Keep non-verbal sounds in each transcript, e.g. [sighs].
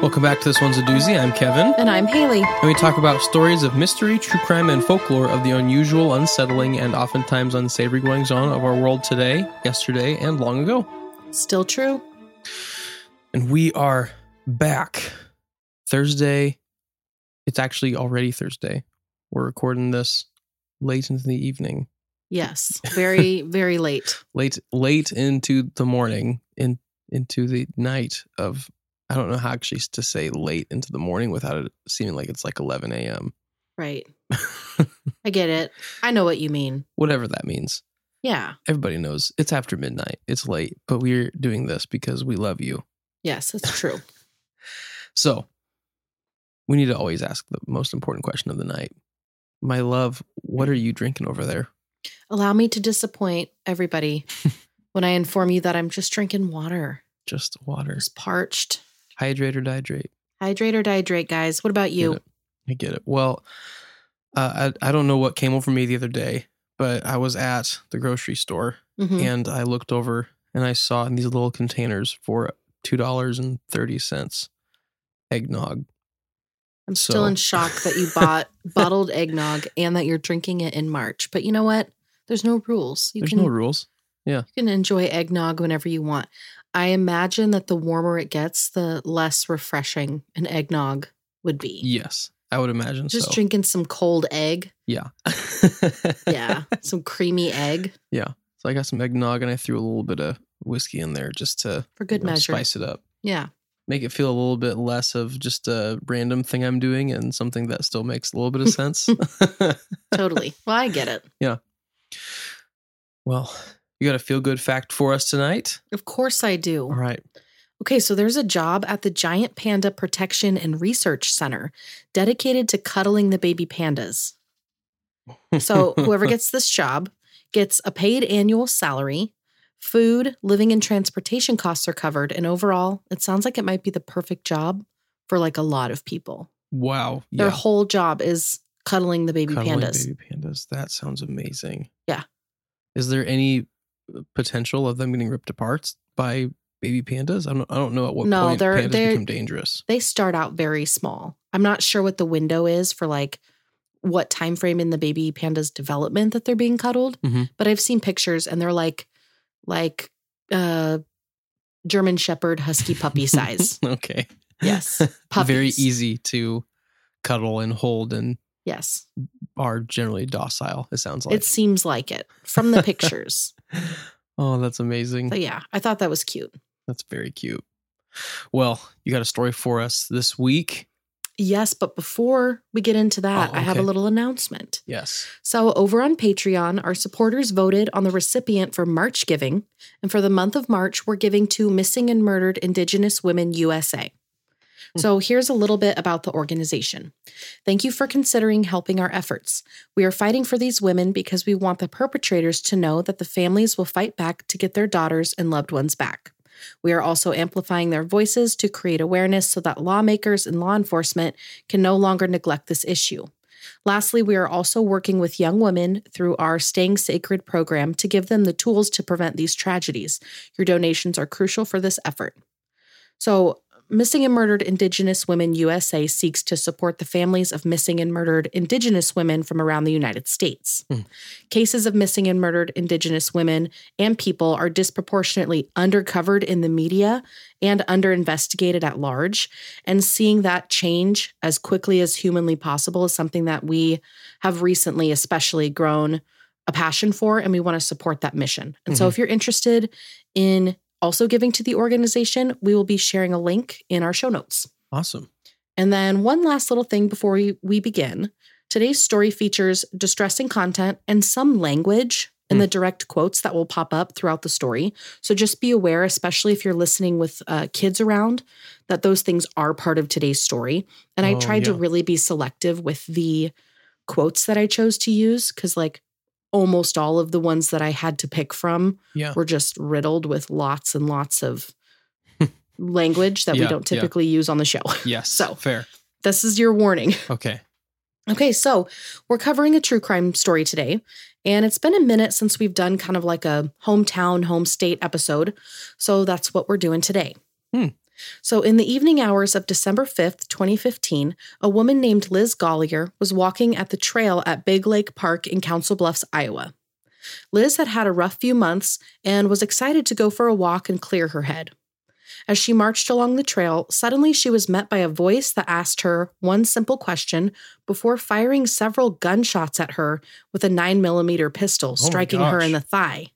Welcome back to This One's a Doozy. I'm Kevin, And I'm Haley. and we talk about stories of mystery, true crime, and folklore of the unusual, unsettling, and oftentimes unsavory goings on of our world today, yesterday, and long ago. Still true. And we are back Thursday. It's actually already Thursday. We're recording this late into the evening, Yes. Very, [laughs] very late. late, late into the morning, in into the night of. I don't know how actually to say late into the morning without it seeming like it's like 11 a.m. Right. [laughs] I get it. I know what you mean. Whatever that means. Yeah. Everybody knows it's after midnight. It's late, but we're doing this because we love you. Yes, that's true. [laughs] So we need to always ask the most important question of the night. My love, what are you drinking over there? Allow me to disappoint everybody [laughs] when I inform you that I'm just drinking water. Just water. Just parched. Hydrate or dihydrate. Hydrate or dehydrate, guys. What about Get you? it. I get it. Well, uh, I, I don't know what came over me the other day, but I was at the grocery store Mhm. and I looked over and I saw in these little containers for $2.30 eggnog. I'm still in shock that you bought [laughs] bottled eggnog and that you're drinking it in March. But you know what? There's no rules. You There's can no rules. Yeah. You can enjoy eggnog whenever you want. I imagine that the warmer it gets, the less refreshing an eggnog would be. Yes, I would imagine Just so. drinking some cold egg. Yeah. Yeah. [laughs] some creamy egg Yeah. So I got some eggnog and I threw a little bit of whiskey in there just to for good you know, measure. spice it up. Yeah. Make it feel a little bit less of just a random thing I'm doing and something that still makes a little bit of [laughs] sense. [laughs] Totally. Well, I get it. Yeah. Well, you got a feel good fact for us tonight? Of course I do. All right. Okay, so there's a job at the Giant Panda Protection and Research Center dedicated to cuddling the baby pandas. So whoever [laughs] gets this job gets a paid annual salary, food, living, and transportation costs are covered, and overall, it sounds like it might be the perfect job for like a lot of people. wow. Their Yeah. whole job is cuddling the baby Cuddling pandas. baby pandas. That sounds amazing. Yeah. Is there any potential of them getting ripped apart by baby pandas? I don't, I don't know at what No, point they're- pandas they're- become dangerous. They start out very small. I'm not sure what the window is for like what time frame in the baby panda's development that they're being cuddled, Mhm. but I've seen pictures and they're like like uh German shepherd husky puppy [laughs] size. okay. yes. [laughs] Very easy to cuddle and hold and Yes. are generally docile, it sounds like. It seems like it from the pictures. Oh, that's amazing. so yeah, I thought that was cute. That's very cute. Well, you got a story for us this week. Yes, but before we get into that, Oh, I have a little announcement. Yes. So, over on Patreon, our supporters voted on the recipient for March Giving. And for the month of March, we're giving to Missing and Murdered Indigenous Women USA. Hmm. So, here's a little bit about the organization. Thank you for considering helping our efforts. We are fighting for these women because we want the perpetrators to know that the families will fight back to get their daughters and loved ones back. We are also amplifying their voices to create awareness so that lawmakers and law enforcement can no longer neglect this issue. Lastly, we are also working with young women through our Staying Sacred program to give them the tools to prevent these tragedies. Your donations are crucial for this effort. So, Missing and Murdered Indigenous Women USA seeks to support the families of missing and murdered Indigenous women from around the United States. Hmm. Cases of missing and murdered Indigenous women and people are disproportionately undercovered in the media and underinvestigated at large. And seeing that change as quickly as humanly possible is something that we have recently, especially, grown a passion for, and we want to support that mission. And so, Mhm. if you're interested in also giving to the organization, we will be sharing a link in our show notes. Awesome. And then, one last little thing before we, we begin today's story features distressing content and some language in Hmm. the direct quotes that will pop up throughout the story. So just be aware, especially if you're listening with uh, kids around, that those things are part of today's story. And I Oh, tried to really be selective with the quotes that I chose to use because, like, almost all of the ones that I had to pick from Yeah. were just riddled with lots and lots of [laughs] language that we don't yeah. typically use on the show. [laughs] Yes. So- fair. This is your warning. [laughs] Okay. Okay, so we're covering a true crime story today, and it's been a minute since we've done kind of like a hometown, home state episode. So that's what we're doing today. Hmm. So, in the evening hours of December 5th, 2015, a woman named Liz Golyar was walking at the trail at Big Lake Park in Council Bluffs, Iowa. Liz had had a rough few months and was excited to go for a walk and clear her head. As she marched along the trail, suddenly she was met by a voice that asked her one simple question before firing several gunshots at her with a 9mm pistol, Oh striking her in the thigh.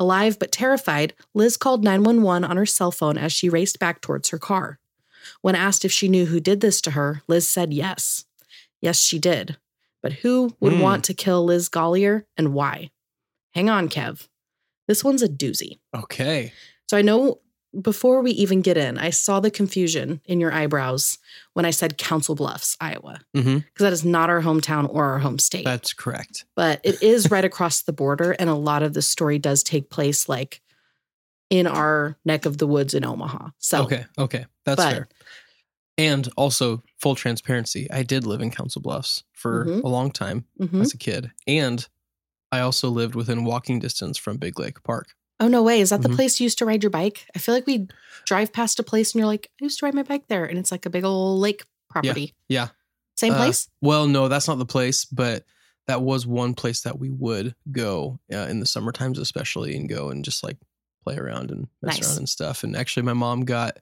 Alive but terrified, Liz called 911 on her cell phone as she raced back towards her car. When asked if she knew who did this to her, Liz said yes. Yes, she did. But who would Hmm. want to kill Liz Golyar and why? Hang on, Kev. This one's a doozy. Okay. So I know before we even get in, I saw the confusion in your eyebrows when I said Council Bluffs, Iowa, Mm-hmm. because that is not our hometown or our home state. That's correct. but it is right across the border, and a lot of the story does take place like in our neck of the woods in Omaha. So okay. Okay. That's but- fair. And also, full transparency, I did live in Council Bluffs for Mhm. a long time Mhm. as a kid. And I also lived within walking distance from Big Lake Park. Oh no way! Is that the Mhm. place you used to ride your bike? I feel like we drive past a place and you're like, I used to ride my bike there, and it's like a big old lake property. Yeah. Same Uh, place. Well, no, that's not the place, but that was one place that we would go uh, in the summer times, especially, and go and just like play around and mess Nice. around and stuff. And actually, my mom got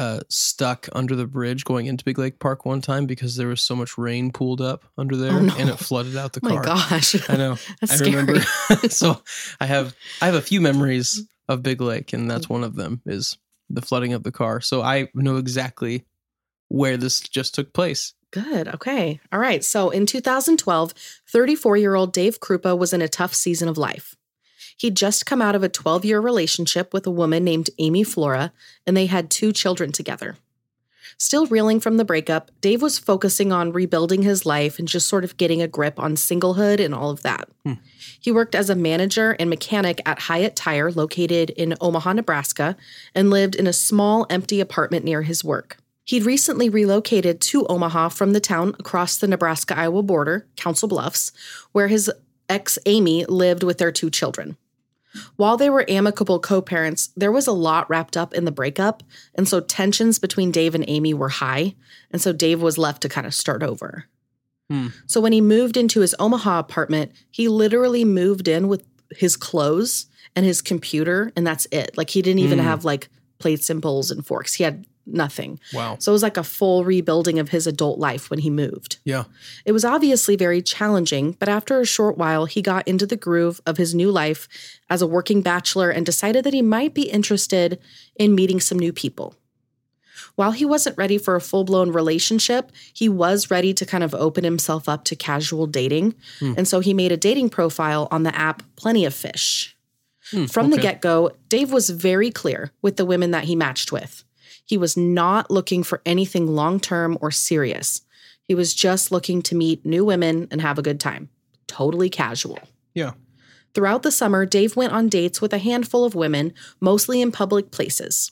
uh, stuck under the bridge going into Big Lake Park one time because there was so much rain pooled up under there, Oh, no. and it flooded out the Oh car. my gosh, I know. [laughs] I remember. [laughs] so I have I have a few memories of Big Lake, and that's one of them is the flooding of the car. So I know exactly where this just took place. Good. Okay. All right. So in 2012, 34 year old Dave Kroupa was in a tough season of life. He'd just come out of a 12 year relationship with a woman named Amy Flora, and they had two children together. Still reeling from the breakup, Dave was focusing on rebuilding his life and just sort of getting a grip on singlehood and all of that. Hmm. He worked as a manager and mechanic at Hyatt Tire, located in Omaha, Nebraska, and lived in a small, empty apartment near his work. He'd recently relocated to Omaha from the town across the Nebraska Iowa border, Council Bluffs, where his ex Amy lived with their two children. While they were amicable co parents, there was a lot wrapped up in the breakup, and so tensions between Dave and Amy were high, and so Dave was left to kind of start over. Hmm. So when he moved into his Omaha apartment, he literally moved in with his clothes and his computer, and that's it. Like he didn't even Hmm. have like plates and bowls and forks. He had nothing. Wow. So it was like a full rebuilding of his adult life when he moved. Yeah. It was obviously very challenging, but after a short while, he got into the groove of his new life as a working bachelor and decided that he might be interested in meeting some new people. While he wasn't ready for a full blown relationship, he was ready to kind of open himself up to casual dating. Hmm. And so he made a dating profile on the app Plenty of Fish. Hmm, From the get go, Dave was very clear with the women that he matched with. He was not looking for anything long term or serious. He was just looking to meet new women and have a good time. Totally casual. Yeah. Throughout the summer, Dave went on dates with a handful of women, mostly in public places.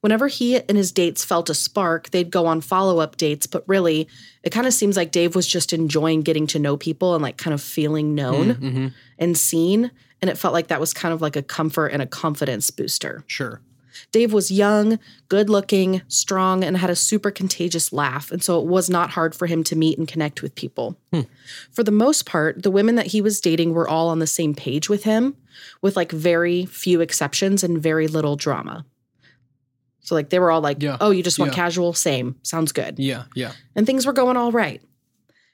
Whenever he and his dates felt a spark, they'd go on follow up dates, but really, it kind of seems like Dave was just enjoying getting to know people and like kind of feeling known Mhm. and seen. And it felt like that was kind of like a comfort and a confidence booster. Sure. Dave was young, good looking, strong, and had a super contagious laugh. And so it was not hard for him to meet and connect with people. Hmm. For the most part, the women that he was dating were all on the same page with him, with like very few exceptions and very little drama. So, like, they were all like, Yeah. oh, you just want Yeah. casual? Same. Sounds good Yeah. Yeah. and things were going all right.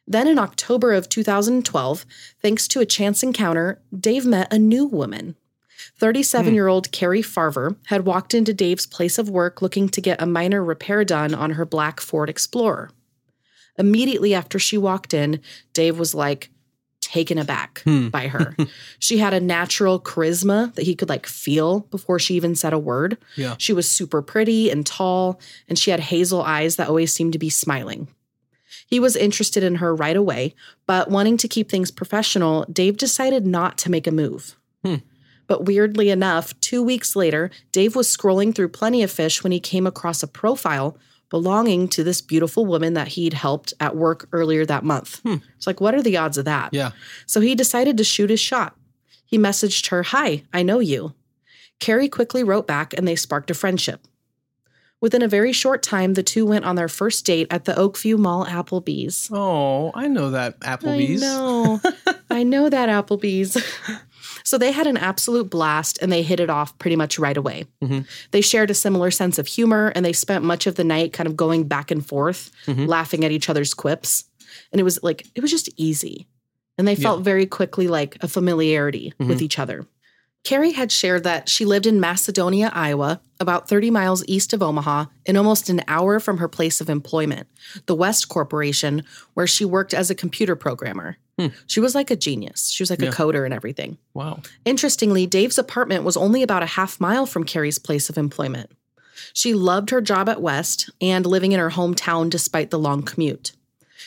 Then in October of 2012, thanks to a chance encounter, Dave met a new woman. 37 year old Cari Farver had walked into Dave's place of work looking to get a minor repair done on her black Ford Explorer. Immediately after she walked in, Dave was like taken aback Hmm. [laughs] by her. she had a natural charisma that he could like feel before she even said a word. Yeah. She was super pretty and tall, and she had hazel eyes that always seemed to be smiling. He was interested in her right away, but wanting to keep things professional, Dave decided not to make a move. But weirdly enough, two weeks later, Dave was scrolling through Plenty of Fish when he came across a profile belonging to this beautiful woman that he'd helped at work earlier that month. Hmm. It's like, what are the odds of that? Yeah. So he decided to shoot his shot. He messaged her, Hi, I know you. Cari quickly wrote back and they sparked a friendship. Within a very short time, the two went on their first date at the Oakview Mall Applebee's. Oh, I know that Applebee's. I know. [laughs] I know that Applebee's. [laughs] so they had an absolute blast and they hit it off pretty much right away. Mhm. They shared a similar sense of humor and they spent much of the night kind of going back and forth, Mhm. laughing at each other's quips. And it was like, it was just easy. And they felt very quickly like a familiarity with Mhm. each other. Cari had shared that she lived in Macedonia, Iowa, about 30 miles east of Omaha, and almost an hour from her place of employment, the West Corporation, where she worked as a computer programmer. Hmm. She was like a genius. She was like Yeah. a coder and everything. Wow. Interestingly, Dave's apartment was only about a half mile from Cari's place of employment. She loved her job at West and living in her hometown despite the long commute.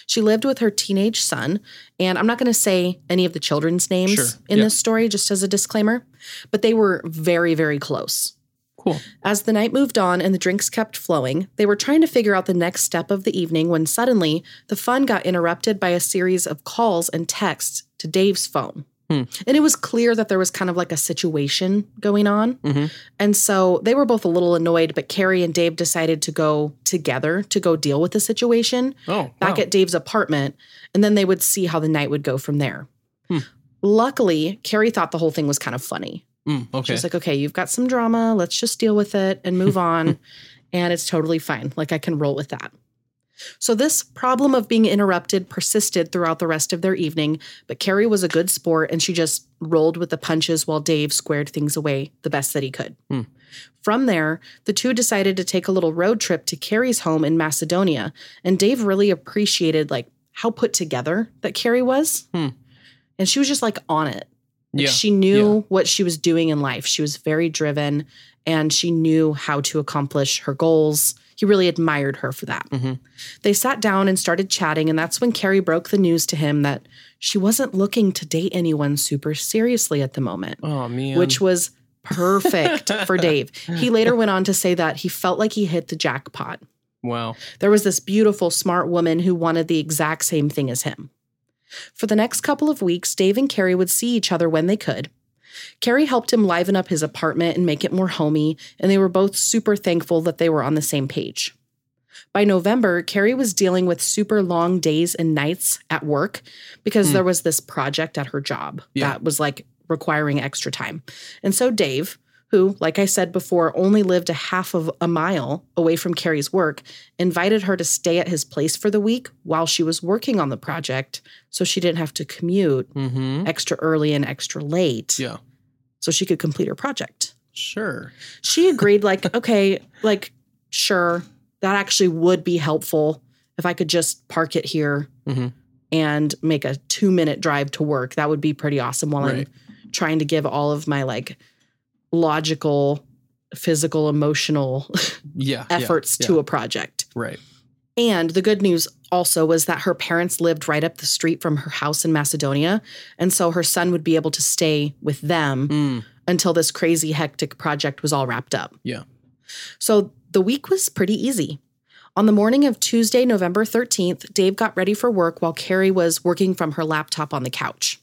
She lived with her teenage son, and I'm not going to say any of the children's names Sure, in yeah. this story, just as a disclaimer, but they were very, very close. Cool. As the night moved on and the drinks kept flowing, they were trying to figure out the next step of the evening when suddenly the fun got interrupted by a series of calls and texts to Dave's phone. Hmm. And it was clear that there was kind of like a situation going on. Mhm. And so they were both a little annoyed, but Cari and Dave decided to go together to go deal with the situation Oh, back wow. at Dave's apartment, and then they would see how the night would go from there. Hmm. Luckily, Cari thought the whole thing was kind of funny. Mm, okay. was like, okay, you've got some drama. Let's just deal with it and move on. [laughs] and it's totally fine. Like, I can roll with that. So, this problem of being interrupted persisted throughout the rest of their evening, but Cari was a good sport and she just rolled with the punches while Dave squared things away the best that he could. Hmm. From there, the two decided to take a little road trip to Cari's home in Macedonia, and Dave really appreciated like how put together that Cari was. Hmm. And she was just like on it. Like yeah. she knew Yeah. what she was doing in life. She was very driven and she knew how to accomplish her goals. He really admired her for that. Mhm. They sat down and started chatting, and that's when Cari broke the news to him that she wasn't looking to date anyone super seriously at the moment, oh man. which was perfect [laughs] for Dave. He later went on to say that he felt like he hit the jackpot. wow. There was this beautiful, smart woman who wanted the exact same thing as him. For the next couple of weeks, Dave and Cari would see each other when they could. Cari helped him liven up his apartment and make it more homey, and they were both super thankful that they were on the same page. By November, Cari was dealing with super long days and nights at work because Hmm. there was this project at her job Yeah. that was like requiring extra time. And so Dave, who, like I said before, only lived a half of a mile away from Cari's work, invited her to stay at his place for the week while she was working on the project so she didn't have to commute Mm-hmm. extra early and extra late Yeah. so she could complete her project. Sure. She agreed, like, [laughs] okay, like, sure, that actually would be helpful if I could just park it here Mhm. and make a two minute drive to work. That would be pretty awesome while Right. I'm trying to give all of my like logical, physical, emotional Yeah. yeah, efforts yeah. to a project. Right. And the good news also was that her parents lived right up the street from her house in Macedonia. And so her son would be able to stay with them Mm, until this crazy, hectic project was all wrapped up. Yeah. So the week was pretty easy. On the morning of Tuesday, November 13th, Dave got ready for work while Cari was working from her laptop on the couch.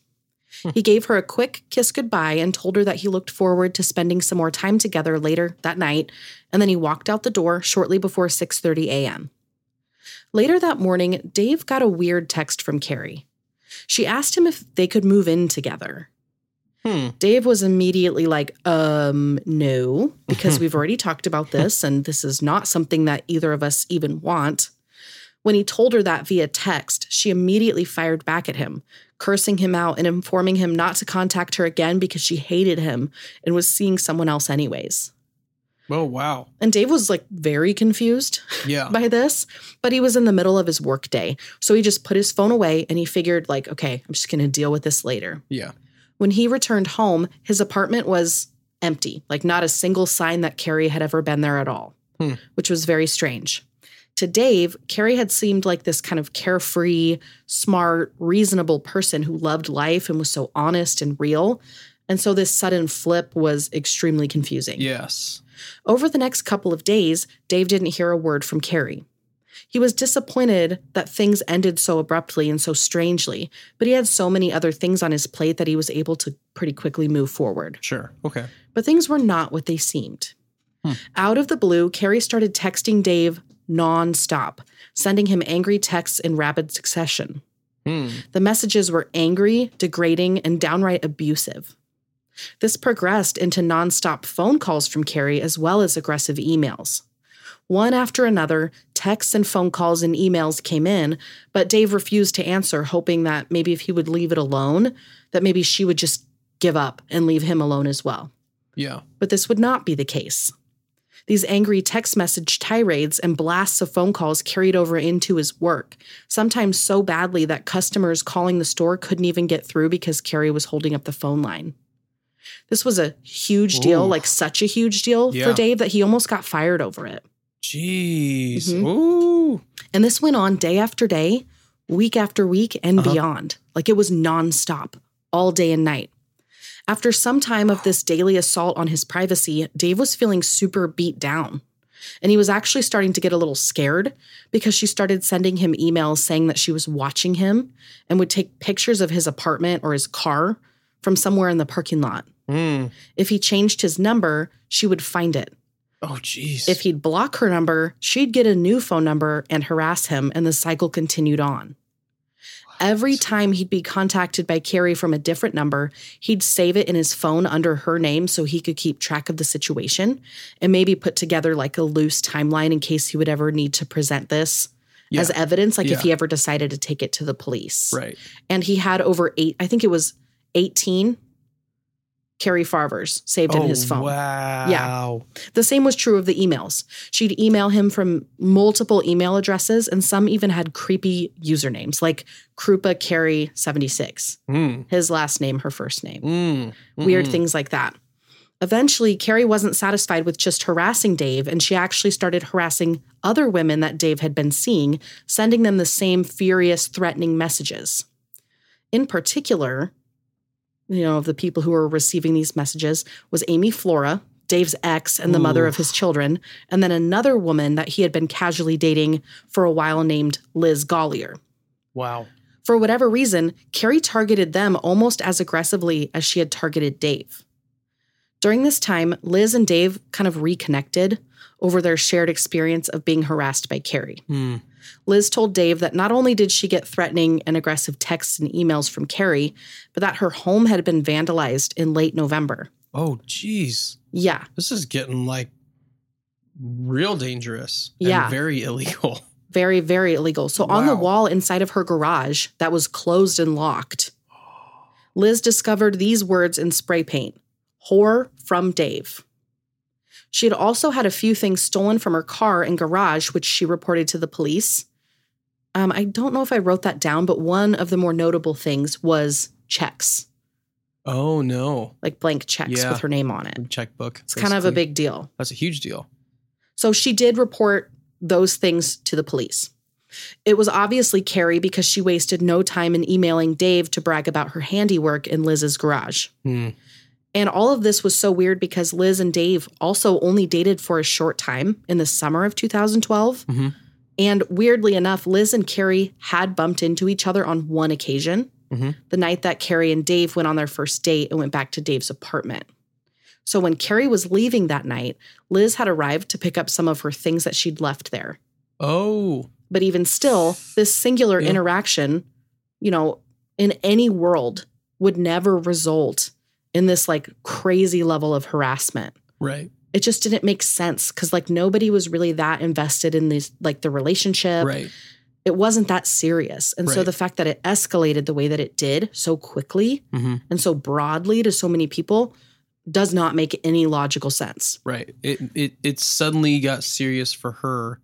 He gave her a quick kiss goodbye and told her that he looked forward to spending some more time together later that night, and then he walked out the door shortly before 6:30 a.m. Later that morning, Dave got a weird text from Cari. She asked him if they could move in together. hmm. Dave was immediately like, um, no, because we've already talked about this and this is not something that either of us even want. When he told her that via text, she immediately fired back at him, cursing him out and informing him not to contact her again because she hated him and was seeing someone else anyways. Oh wow. And Dave was like very confused Yeah. [laughs] by this, but he was in the middle of his workday. So he just put his phone away and he figured like, okay, I'm just going to deal with this later. yeah. When he returned home, his apartment was empty, like not a single sign that Cari had ever been there at all, Hmm. which was very strange. To Dave, Cari had seemed like this kind of carefree, smart, reasonable person who loved life and was so honest and real. And so this sudden flip was extremely confusing. Yes. Over the next couple of days, Dave didn't hear a word from Cari. He was disappointed that things ended so abruptly and so strangely, but he had so many other things on his plate that he was able to pretty quickly move forward. Sure. Okay. But things were not what they seemed. Hmm. Out of the blue, Cari started texting Dave nonstop, sending him angry texts in rapid succession. Hmm. The messages were angry, degrading, and downright abusive. This progressed into nonstop phone calls from Cari as well as aggressive emails. One after another, texts and phone calls and emails came in, but Dave refused to answer, hoping that maybe if he would leave it alone, that maybe she would just give up and leave him alone as well. Yeah. But this would not be the case. These angry text message tirades and blasts of phone calls carried over into his work, sometimes so badly that customers calling the store couldn't even get through because Cari was holding up the phone line. This was a huge deal, like such a huge deal Yeah. for Dave that he almost got fired over it. Jeez. Mhm. Ooh. And this went on day after day, week after week, and Uh-huh. beyond. Like it was nonstop, all day and night. After some time of this daily assault on his privacy, Dave was feeling super beat down. And he was actually starting to get a little scared because she started sending him emails saying that she was watching him and would take pictures of his apartment or his car from somewhere in the parking lot. Hmm. If he changed his number, she would find it. Oh, jeez. If he'd block her number, she'd get a new phone number and harass him, and the cycle continued on. Every time he'd be contacted by Cari from a different number, he'd save it in his phone under her name so he could keep track of the situation and maybe put together like a loose timeline in case he would ever need to present this Yeah. as evidence, like if he ever decided to take it to the police. Right. And he had over eight, I think it was 18 Cari Farvers saved in oh, his phone. Wow. Yeah. The same was true of the emails. She'd email him from multiple email addresses, and some even had creepy usernames like Kroupa Cari 76, Mm. his last name, her first name. Mm. Weird things like that. Eventually, Cari wasn't satisfied with just harassing Dave, and she actually started harassing other women that Dave had been seeing, sending them the same furious, threatening messages. In particular, you know, of the people who were receiving these messages was Amy Flora, Dave's ex and the mother of his children, and then another woman that he had been casually dating for a while named Liz Golyar. Wow. For whatever reason, Cari targeted them almost as aggressively as she had targeted Dave. During this time, Liz and Dave kind of reconnected over their shared experience of being harassed by Cari. Hmm. Liz told Dave that not only did she get threatening and aggressive texts and emails from Cari, but that her home had been vandalized in late November. Oh, jeez. Yeah, This is getting like real dangerous. Yeah. Very [laughs] illegal. very, very illegal. So on the wall inside of her garage that was closed and locked, Liz discovered these words in spray paint Whore from Dave. She had also had a few things stolen from her car and garage, which she reported to the police. Um, I don't know if I wrote that down, but one of the more notable things was checks, Oh no. like blank checks Yeah. with her name on it. Checkbook. It's kind of a big deal. That's a huge deal. So she did report those things to the police. It was obviously Cari because she wasted no time in emailing Dave to brag about her handiwork in Liz's garage. Hmm. And all of this was so weird because Liz and Dave also only dated for a short time in the summer of 2012. Mhm. And weirdly enough, Liz and Cari had bumped into each other on one occasion Mhm. the night that Cari and Dave went on their first date and went back to Dave's apartment. So when Cari was leaving that night, Liz had arrived to pick up some of her things that she'd left there. Oh. But even still, this singular Yeah. interaction, you know, in any world would never result in this like crazy level of harassment. Right. It just didn't make sense because like nobody was really that invested in these like the relationship. Right. It wasn't that serious. And so the fact that it escalated the way that it did so quickly hmm and so broadly to so many people does not make any logical sense. Right. It it it suddenly got serious for her,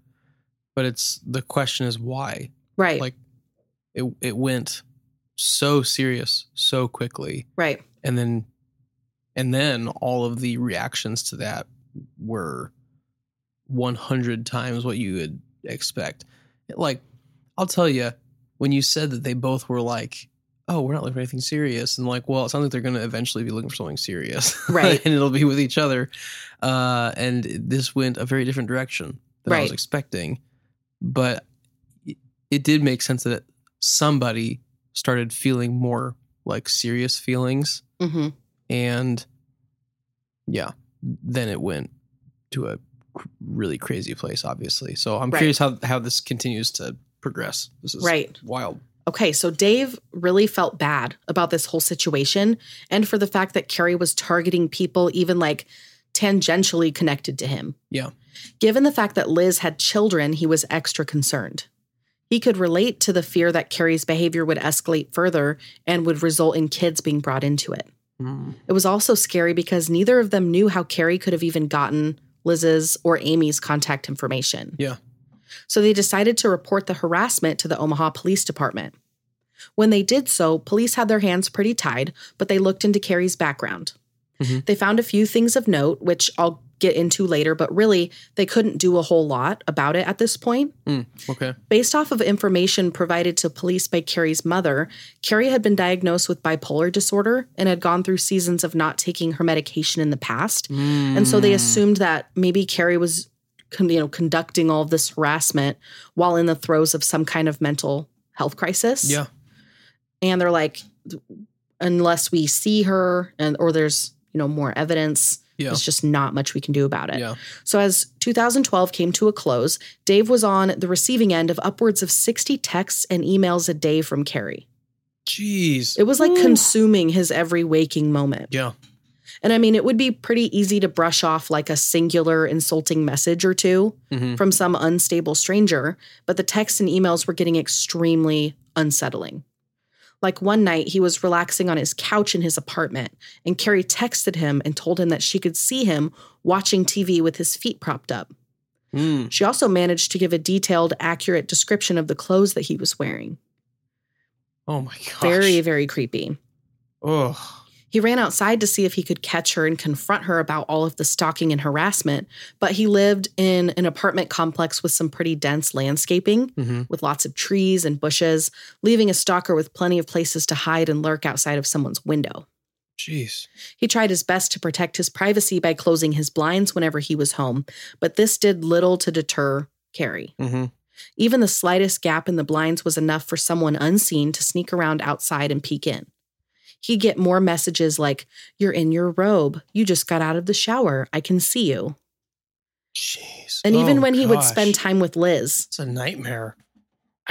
but it's the question is why. Right. Like it it went so serious so quickly, right. and then and then all of the reactions to that were 100 times what you would expect. Like I'll tell you when you said that they both were like oh, we're not looking for anything serious. And like, well, it sounds like they're going to eventually be looking for something serious. [laughs] Right. and it'll be with each other. Uh, and this went a very different direction than I was expecting. But it- it did make sense that somebody started feeling more like serious feelings. hmm And yeah, then it went to a really crazy place, obviously. So I'm Right. curious how how this continues to progress. This is Right. wild. Okay, so Dave really felt bad about this whole situation and for the fact that Cari was targeting people even like tangentially connected to him. Yeah. Given the fact that Liz had children, he was extra concerned. He could relate to the fear that Cari's behavior would escalate further and would result in kids being brought into it. Mm. It was also scary because neither of them knew how Cari could have even gotten Liz's or Amy's contact information. Yeah. So they decided to report the harassment to the Omaha Police Department. When they did so, police had their hands pretty tied, but they looked into Cari's background. Mhm. They found a few things of note, which I'll get into later, but really, they couldn't do a whole lot about it at this point. Mm. Okay. Based off of information provided to police by Cari's mother, Cari had been diagnosed with bipolar disorder and had gone through seasons of not taking her medication in the past. And so they Mm. assumed that maybe Cari was con- you know conducting all of this harassment while in the throes of some kind of mental health crisis. Yeah. And they're like unless we see her and or there's, you know, more evidence, Yeah. there's just not much we can do about it. Yeah. So, as 2012 came to a close, Dave was on the receiving end of upwards of 60 texts and emails a day from Cari. Jeez. It was like Woo. consuming his every waking moment. Yeah. And I mean, it would be pretty easy to brush off like a singular insulting message or two Mhm. from some unstable stranger, but the texts and emails were getting extremely unsettling. Like one night, he was relaxing on his couch in his apartment, and Cari texted him and told him that she could see him watching TV with his feet propped up. Mm. She also managed to give a detailed, accurate description of the clothes that he was wearing. Oh my gosh. Very, very creepy. Oh. He ran outside to see if he could catch her and confront her about all of the stalking and harassment, but he lived in an apartment complex with some pretty dense landscaping hmm with lots of trees and bushes, leaving a stalker with plenty of places to hide and lurk outside of someone's window. Jeez. He tried his best to protect his privacy by closing his blinds whenever he was home, but this did little to deter Cari. hmm Even the slightest gap in the blinds was enough for someone unseen to sneak around outside and peek in. He'd get more messages like, You're in your robe. You just got out of the shower. I can see you. Jeez. And even Oh, when he would spend time with Liz, It's a nightmare.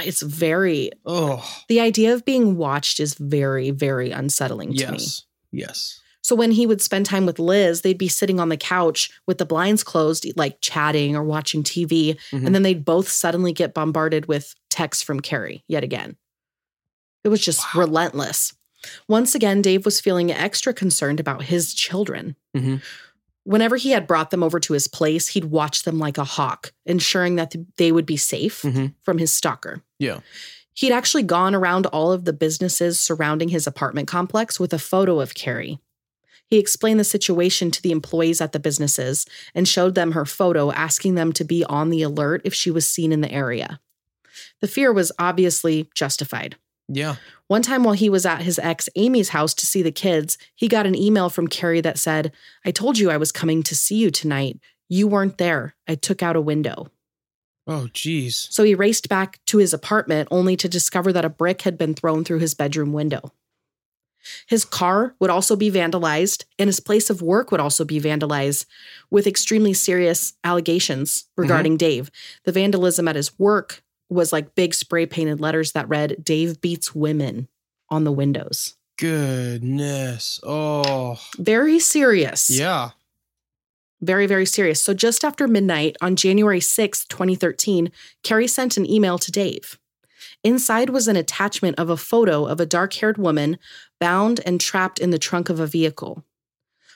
it's very, Oh. the idea of being watched is very, very unsettling to me. Yes. Yes. So when he would spend time with Liz, they'd be sitting on the couch with the blinds closed, like chatting or watching TV. Mhm. And then they'd both suddenly get bombarded with texts from Cari yet again. It was just Wow. relentless. Once again, Dave was feeling extra concerned about his children. Mhm. Whenever he had brought them over to his place, he'd watch them like a hawk, ensuring that they would be safe Mhm. from his stalker. Yeah. He'd actually gone around all of the businesses surrounding his apartment complex with a photo of Cari. He explained the situation to the employees at the businesses and showed them her photo, asking them to be on the alert if she was seen in the area. The fear was obviously justified. Yeah. One time while he was at his ex Amy's house to see the kids, he got an email from Cari that said, I told you I was coming to see you tonight. You weren't there. I took out a window. Oh, jeez. So he raced back to his apartment only to discover that a brick had been thrown through his bedroom window. His car would also be vandalized, and his place of work would also be vandalized with extremely serious allegations mm-hmm. regarding Dave. The vandalism at his work was like big spray painted letters that read, Dave beats women on the windows. Goodness. Oh. Very serious. Yeah. Very, very serious. So just after midnight on January 6th, 2013, Cari sent an email to Dave. Inside was an attachment of a photo of a dark haired woman bound and trapped in the trunk of a vehicle.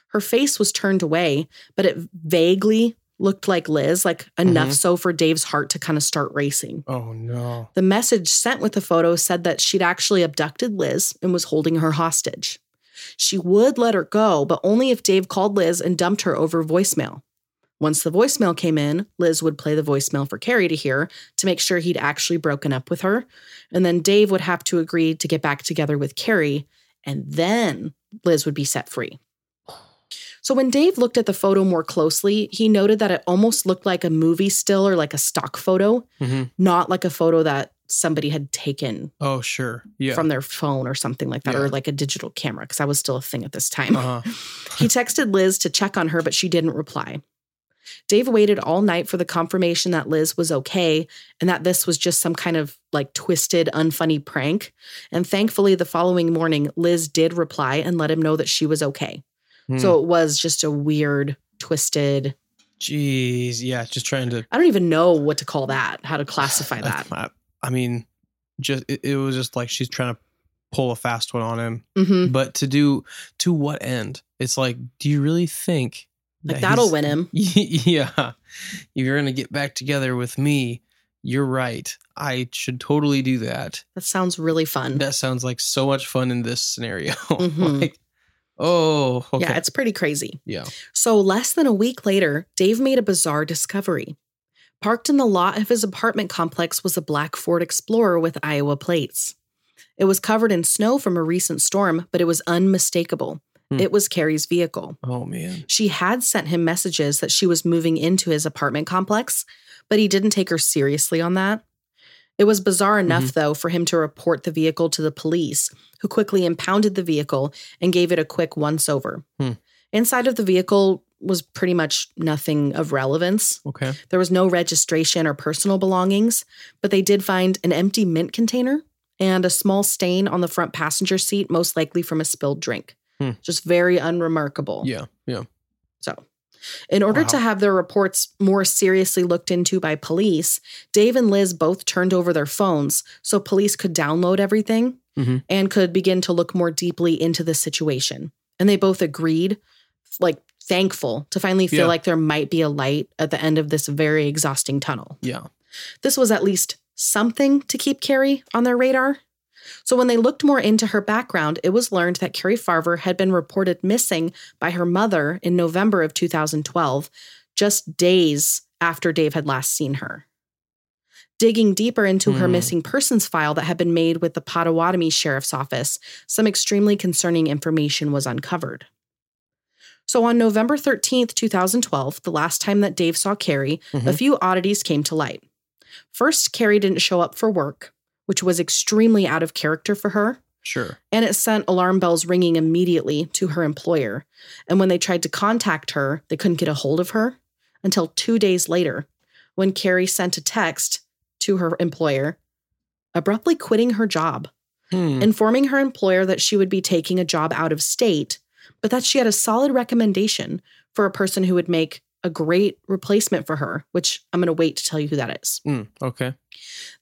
Her face was turned away, but it vaguely looked like Liz, like enough Mhm. so for Dave's heart to kind of start racing. Oh no. The message sent with the photo said that she'd actually abducted Liz and was holding her hostage. She would let her go, but only if Dave called Liz and dumped her over voicemail. Once the voicemail came in, Liz would play the voicemail for Cari to hear to make sure he'd actually broken up with her. And then Dave would have to agree to get back together with Cari, and then Liz would be set free. So when Dave looked at the photo more closely, he noted that it almost looked like a movie still or like a stock photo hmm not like a photo that somebody had taken Oh, sure. Yeah. from their phone or something like that, Yeah. or like a digital camera, because that was still a thing at this time. uh-huh. [laughs] he texted Liz to check on her, but she didn't reply. Dave waited all night for the confirmation that Liz was okay and that this was just some kind of like twisted, unfunny prank. And thankfully, the following morning, Liz did reply and let him know that she was okay. Hmm. So it was just a weird, twisted. jeez, yeah, just trying to. I don't even know what to call that, how to classify [sighs] that. I, I mean, just it, it was just like she's trying to pull a fast one on him, hmm but to do to what end? It's like, do you really think Like that that'll win him. [laughs] yeah, if you're gonna get back together with me, you're right. I should totally do that. That sounds really fun. That sounds like so much fun in this scenario. [laughs] Mhm. like, oh, okay, Yeah, it's pretty crazy. yeah. So, less than a week later, Dave made a bizarre discovery. Parked in the lot of his apartment complex was a black Ford Explorer with Iowa plates. It was covered in snow from a recent storm, but it was unmistakable. Hmm. It was Cari's vehicle. Oh man. She had sent him messages that she was moving into his apartment complex, but he didn't take her seriously on that. It was bizarre enough, though, for him to report the vehicle to the police, who quickly impounded the vehicle and gave it a quick once over. Hmm. Inside of the vehicle was pretty much nothing of relevance. Okay. There was no registration or personal belongings, but they did find an empty mint container and a small stain on the front passenger seat, most likely from a spilled drink. Hmm. Just very unremarkable. Yeah. Yeah. So, in order to have their reports more seriously looked into by police, Dave and Liz both turned over their phones so police could download everything Mhm. and could begin to look more deeply into the situation. And they both agreed, like, thankful to finally feel Yeah. like there might be a light at the end of this very exhausting tunnel. Yeah. This was at least something to keep Cari on their radar. So when they looked more into her background, it was learned that Cari Farver had been reported missing by her mother in November of 2012, just days after Dave had last seen her. Digging deeper into her Hmm. missing persons file that had been made with the Pottawattamie Sheriff's Office, some extremely concerning information was uncovered. So on November 13th, 2012, the last time that Dave saw Cari, a Mhm. few oddities came to light. First, Cari didn't show up for work, which was extremely out of character for her, Sure. and it sent alarm bells ringing immediately to her employer. And when they tried to contact her, they couldn't get a hold of her until two days later, when Cari sent a text to her employer, abruptly quitting her job Hmm. informing her employer that she would be taking a job out of state, but that she had a solid recommendation for a person who would make a great replacement for her, which I'm going to wait to tell you who that is. Hmm. Okay.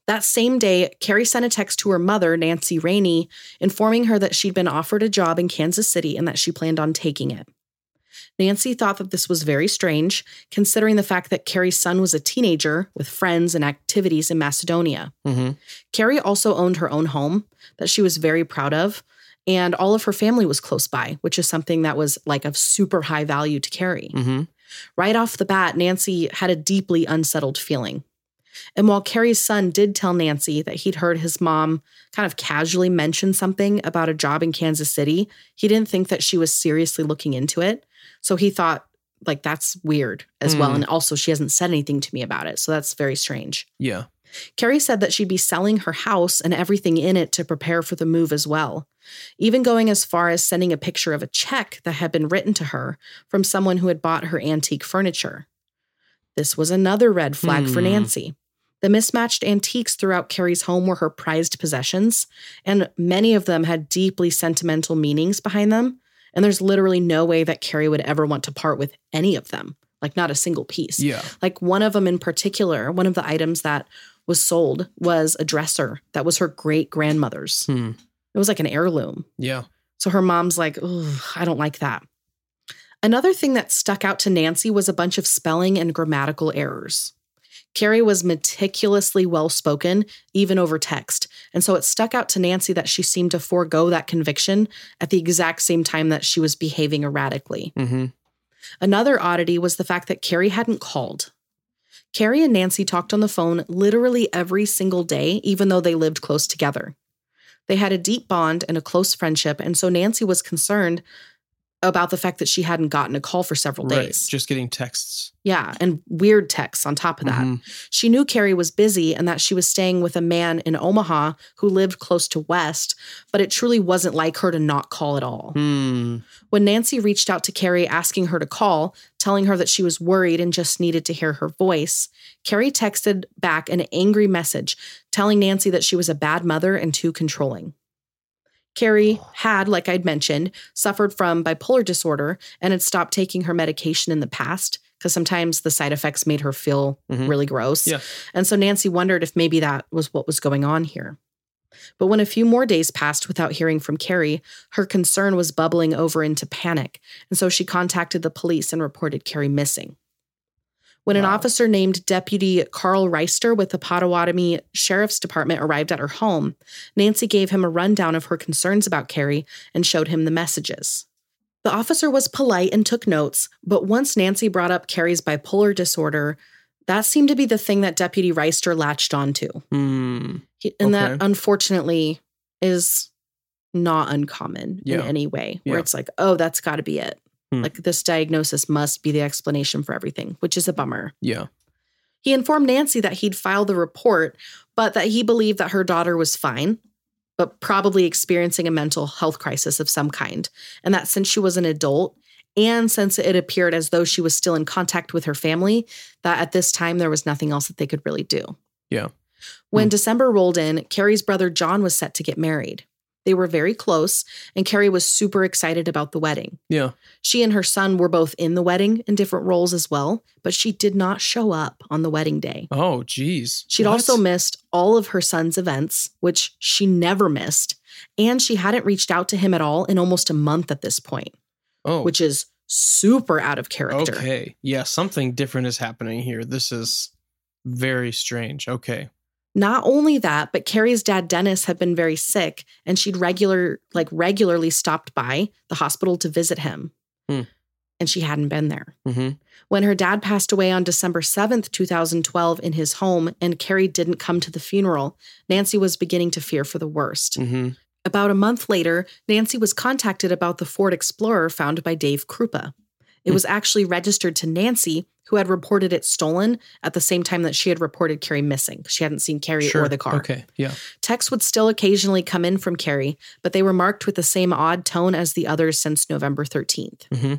That same day, Cari sent a text to her mother, Nancy Raney, informing her that she'd been offered a job in Kansas City and that she planned on taking it. Nancy thought that this was very strange, considering the fact that Cari's son was a teenager with friends and activities in Macedonia. Mm-hmm. Cari also owned her own home that she was very proud of, and all of her family was close by, which is something that was like of super high value to Cari. Mm-hmm. Right off the bat, Nancy had a deeply unsettled feeling. And while Cari's son did tell Nancy that he'd heard his mom kind of casually mention something about a job in Kansas City, he didn't think that she was seriously looking into it. So he thought, like, that's weird as well. Mm. And also, she hasn't said anything to me about it. So that's very strange. Yeah. Cari said that she'd be selling her house and everything in it to prepare for the move as well, even going as far as sending a picture of a check that had been written to her from someone who had bought her antique furniture. This was another red flag for Hmm. Nancy. The mismatched antiques throughout Cari's home were her prized possessions, and many of them had deeply sentimental meanings behind them. And there's literally no way that Cari would ever want to part with any of them, like not a single piece. Yeah. Like one of them in particular, one of the items that was sold was a dresser that was her great grandmother's. Hmm. It was like an heirloom. Yeah. So her mom's like, I don't like that. Another thing that stuck out to Nancy was a bunch of spelling and grammatical errors. Cari was meticulously well spoken, even over text. And so it stuck out to Nancy that she seemed to forego that conviction at the exact same time that she was behaving erratically. Mm-hmm. Another oddity was the fact that Cari hadn't called. Cari and Nancy talked on the phone literally every single day, even though they lived close together. They had a deep bond and a close friendship, and so Nancy was concerned about the fact that she hadn't gotten a call for several Right. days. Just getting texts. Yeah, and weird texts on top of that. Mhm. She knew Cari was busy and that she was staying with a man in Omaha who lived close to West, but it truly wasn't like her to not call at all. Hmm. When Nancy reached out to Cari asking her to call, telling her that she was worried and just needed to hear her voice, Cari texted back an angry message telling Nancy that she was a bad mother and too controlling. Cari had, like I'd mentioned, suffered from bipolar disorder and had stopped taking her medication in the past because sometimes the side effects made her feel Mhm. really gross. Yeah. And so Nancy wondered if maybe that was what was going on here. But when a few more days passed without hearing from Cari, her concern was bubbling over into panic. And so she contacted the police and reported Cari missing. When an officer named Deputy Carl Reister with the Pottawattamie Sheriff's Department arrived at her home, Nancy gave him a rundown of her concerns about Cari and showed him the messages. The officer was polite and took notes, but once Nancy brought up Cari's bipolar disorder, that seemed to be the thing that Deputy Reister latched onto. Hmm. He- and that unfortunately is not uncommon in any way where Yeah. it's like oh that's got to be it Hmm. like this diagnosis must be the explanation for everything which is a bummer Yeah. he informed nancy that he'd filed the report but that he believed that her daughter was fine but probably experiencing a mental health crisis of some kind and that since she was an adult and since it appeared as though she was still in contact with her family that at this time there was nothing else that they could really do Yeah. when Hmm. December rolled in, Cari's brother John was set to get married. They were very close, and Cari was super excited about the wedding. Yeah. She and her son were both in the wedding in different roles as well, but she did not show up on the wedding day. Oh, geez. She'd What? also missed all of her son's events, which she never missed, and she hadn't reached out to him at all in almost a month at this point, Oh, which is super out of character. okay. Yeah, something different is happening here. This is very strange. Okay. Not only that, but Cari's dad Dennis had been very sick and she'd regular like regularly stopped by the hospital to visit him. Hmm. And she hadn't been there. Mm-hmm. When her dad passed away on December 7th, 2012 in his home and Cari didn't come to the funeral, Nancy was beginning to fear for the worst. Mm-hmm. About a month later, Nancy was contacted about the Ford Explorer found by Dave Kroupa. It was actually registered to Nancy, who had reported it stolen at the same time that she had reported Cari missing. She hadn't seen Cari Sure. or the car. Okay. Yeah. Texts would still occasionally come in from Cari, but they were marked with the same odd tone as the others since November 13th. Mm-hmm.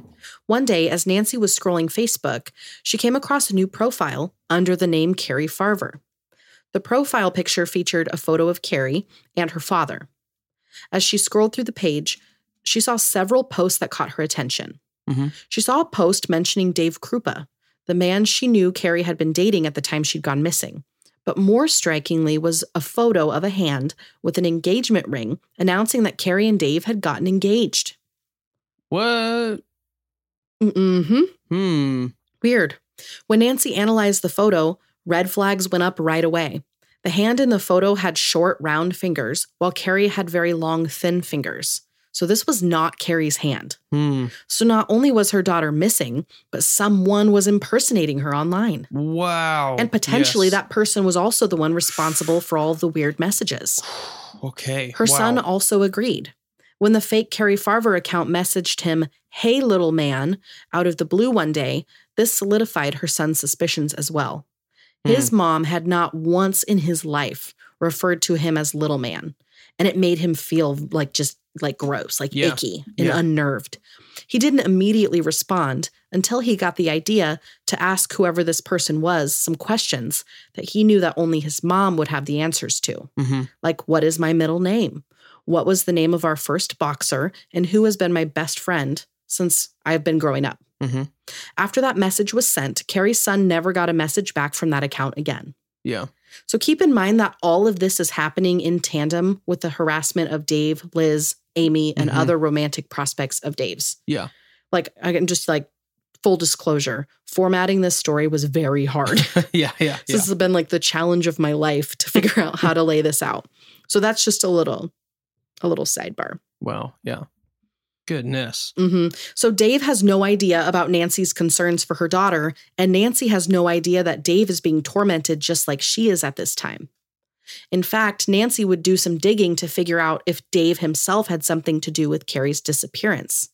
One day, as Nancy was scrolling Facebook, she came across a new profile under the name Cari Farver. The profile picture featured a photo of Cari and her father. As she scrolled through the page, she saw several posts that caught her attention. Mhm. She saw a post mentioning Dave Kroupa, the man she knew Cari had been dating at the time she'd gone missing. But more strikingly was a photo of a hand with an engagement ring announcing that Cari and Dave had gotten engaged. What? Mm-hmm. Hmm. Weird. When Nancy analyzed the photo, red flags went up right away. The hand in the photo had short, round fingers, while Cari had very long, thin fingers. So this was not Cari's hand. Hmm. So not only was her daughter missing, but someone was impersonating her online. Wow. And potentially Yes. that person was also the one responsible for all the weird messages. [sighs] Okay. Her wow. son also agreed. When the fake Cari Farver account messaged him, Hey, little man, out of the blue one day, this solidified her son's suspicions as well. Hmm. His mom had not once in his life referred to him as little man, and it made him feel like just like gross, like Yeah. icky and Yeah. unnerved. He didn't immediately respond until he got the idea to ask whoever this person was some questions that he knew that only his mom would have the answers to Mhm. like what is my middle name? What was the name of our first boxer? And who has been my best friend since I've been growing up? Mhm. After that message was sent, Cari's son never got a message back from that account again. Yeah. So keep in mind that all of this is happening in tandem with the harassment of Dave, Liz, Amy, and Mhm. other romantic prospects of Dave's. Yeah. Like, I can just like full disclosure, formatting this story was very hard. [laughs] yeah. Yeah. So This has been like the challenge of my life to figure out how to lay this out. So that's just a little, a little sidebar. Wow. Yeah. Goodness. hmm So Dave has no idea about Nancy's concerns for her daughter, and Nancy has no idea that Dave is being tormented just like she is at this time. In fact, Nancy would do some digging to figure out if Dave himself had something to do with Cari's disappearance.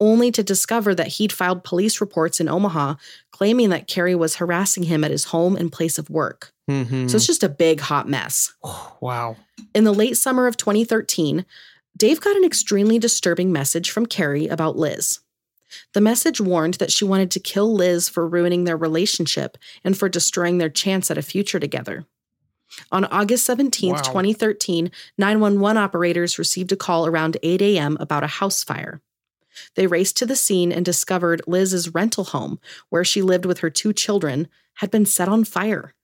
only to discover that he'd filed police reports in Omaha claiming that Cari was harassing him at his home and place of work. Mhm. So it's just a big hot mess. [sighs] wow. In the late summer of 2013, Dave got an extremely disturbing message from Cari about Liz. The message warned that she wanted to kill Liz for ruining their relationship and for destroying their chance at a future together. On August 17th, Wow. 2013, 911 operators received a call around 8 a.m. about a house fire. They raced to the scene and discovered Liz's rental home, where she lived with her two children, had been set on fire.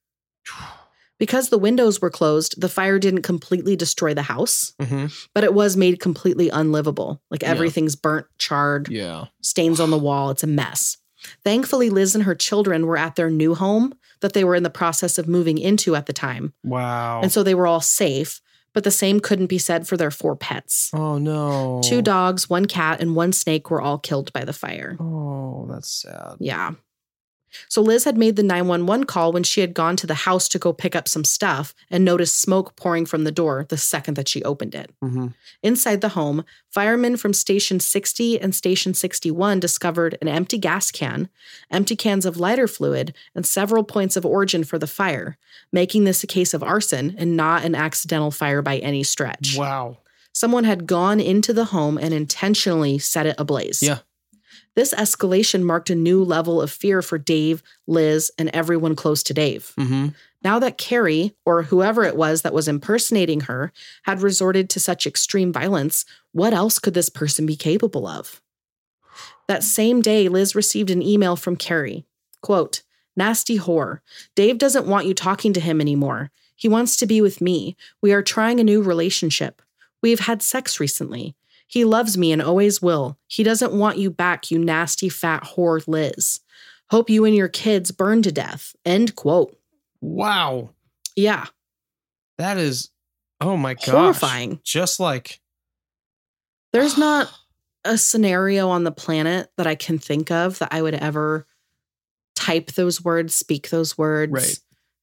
Because the windows were closed, the fire didn't completely destroy the house, hmm but it was made completely unlivable. Like Yeah. everything's burnt, charred, Yeah. stains on the wall. It's a mess. Thankfully, Liz and her children were at their new home that they were in the process of moving into at the time. Wow. And so they were all safe, but the same couldn't be said for their four pets. oh no. Two dogs, one cat, and one snake were all killed by the fire. Oh, that's sad. Yeah. So Liz had made the 911 call when she had gone to the house to go pick up some stuff and noticed smoke pouring from the door the second that she opened it. hmm Inside the home, firemen from Station 60 and Station 61 discovered an empty gas can, empty cans of lighter fluid, and several points of origin for the fire, making this a case of arson and not an accidental fire by any stretch. Wow. Someone had gone into the home and intentionally set it ablaze. Yeah. This escalation marked a new level of fear for Dave, Liz, and everyone close to Dave. hmm Now that Cari, or whoever it was that was impersonating her, had resorted to such extreme violence, what else could this person be capable of? That same day, Liz received an email from Cari. Quote, Nasty whore. Dave doesn't want you talking to him anymore. He wants to be with me. We are trying a new relationship. We've had sex recently. He loves me and always will. He doesn't want you back, you nasty fat whore, Liz. Hope you and your kids burn to death. End quote. Wow. Yeah. That is. Oh my god. Horrifying. Just like. There's [sighs] not a scenario on the planet that I can think of that I would ever type those words, speak those words, Right.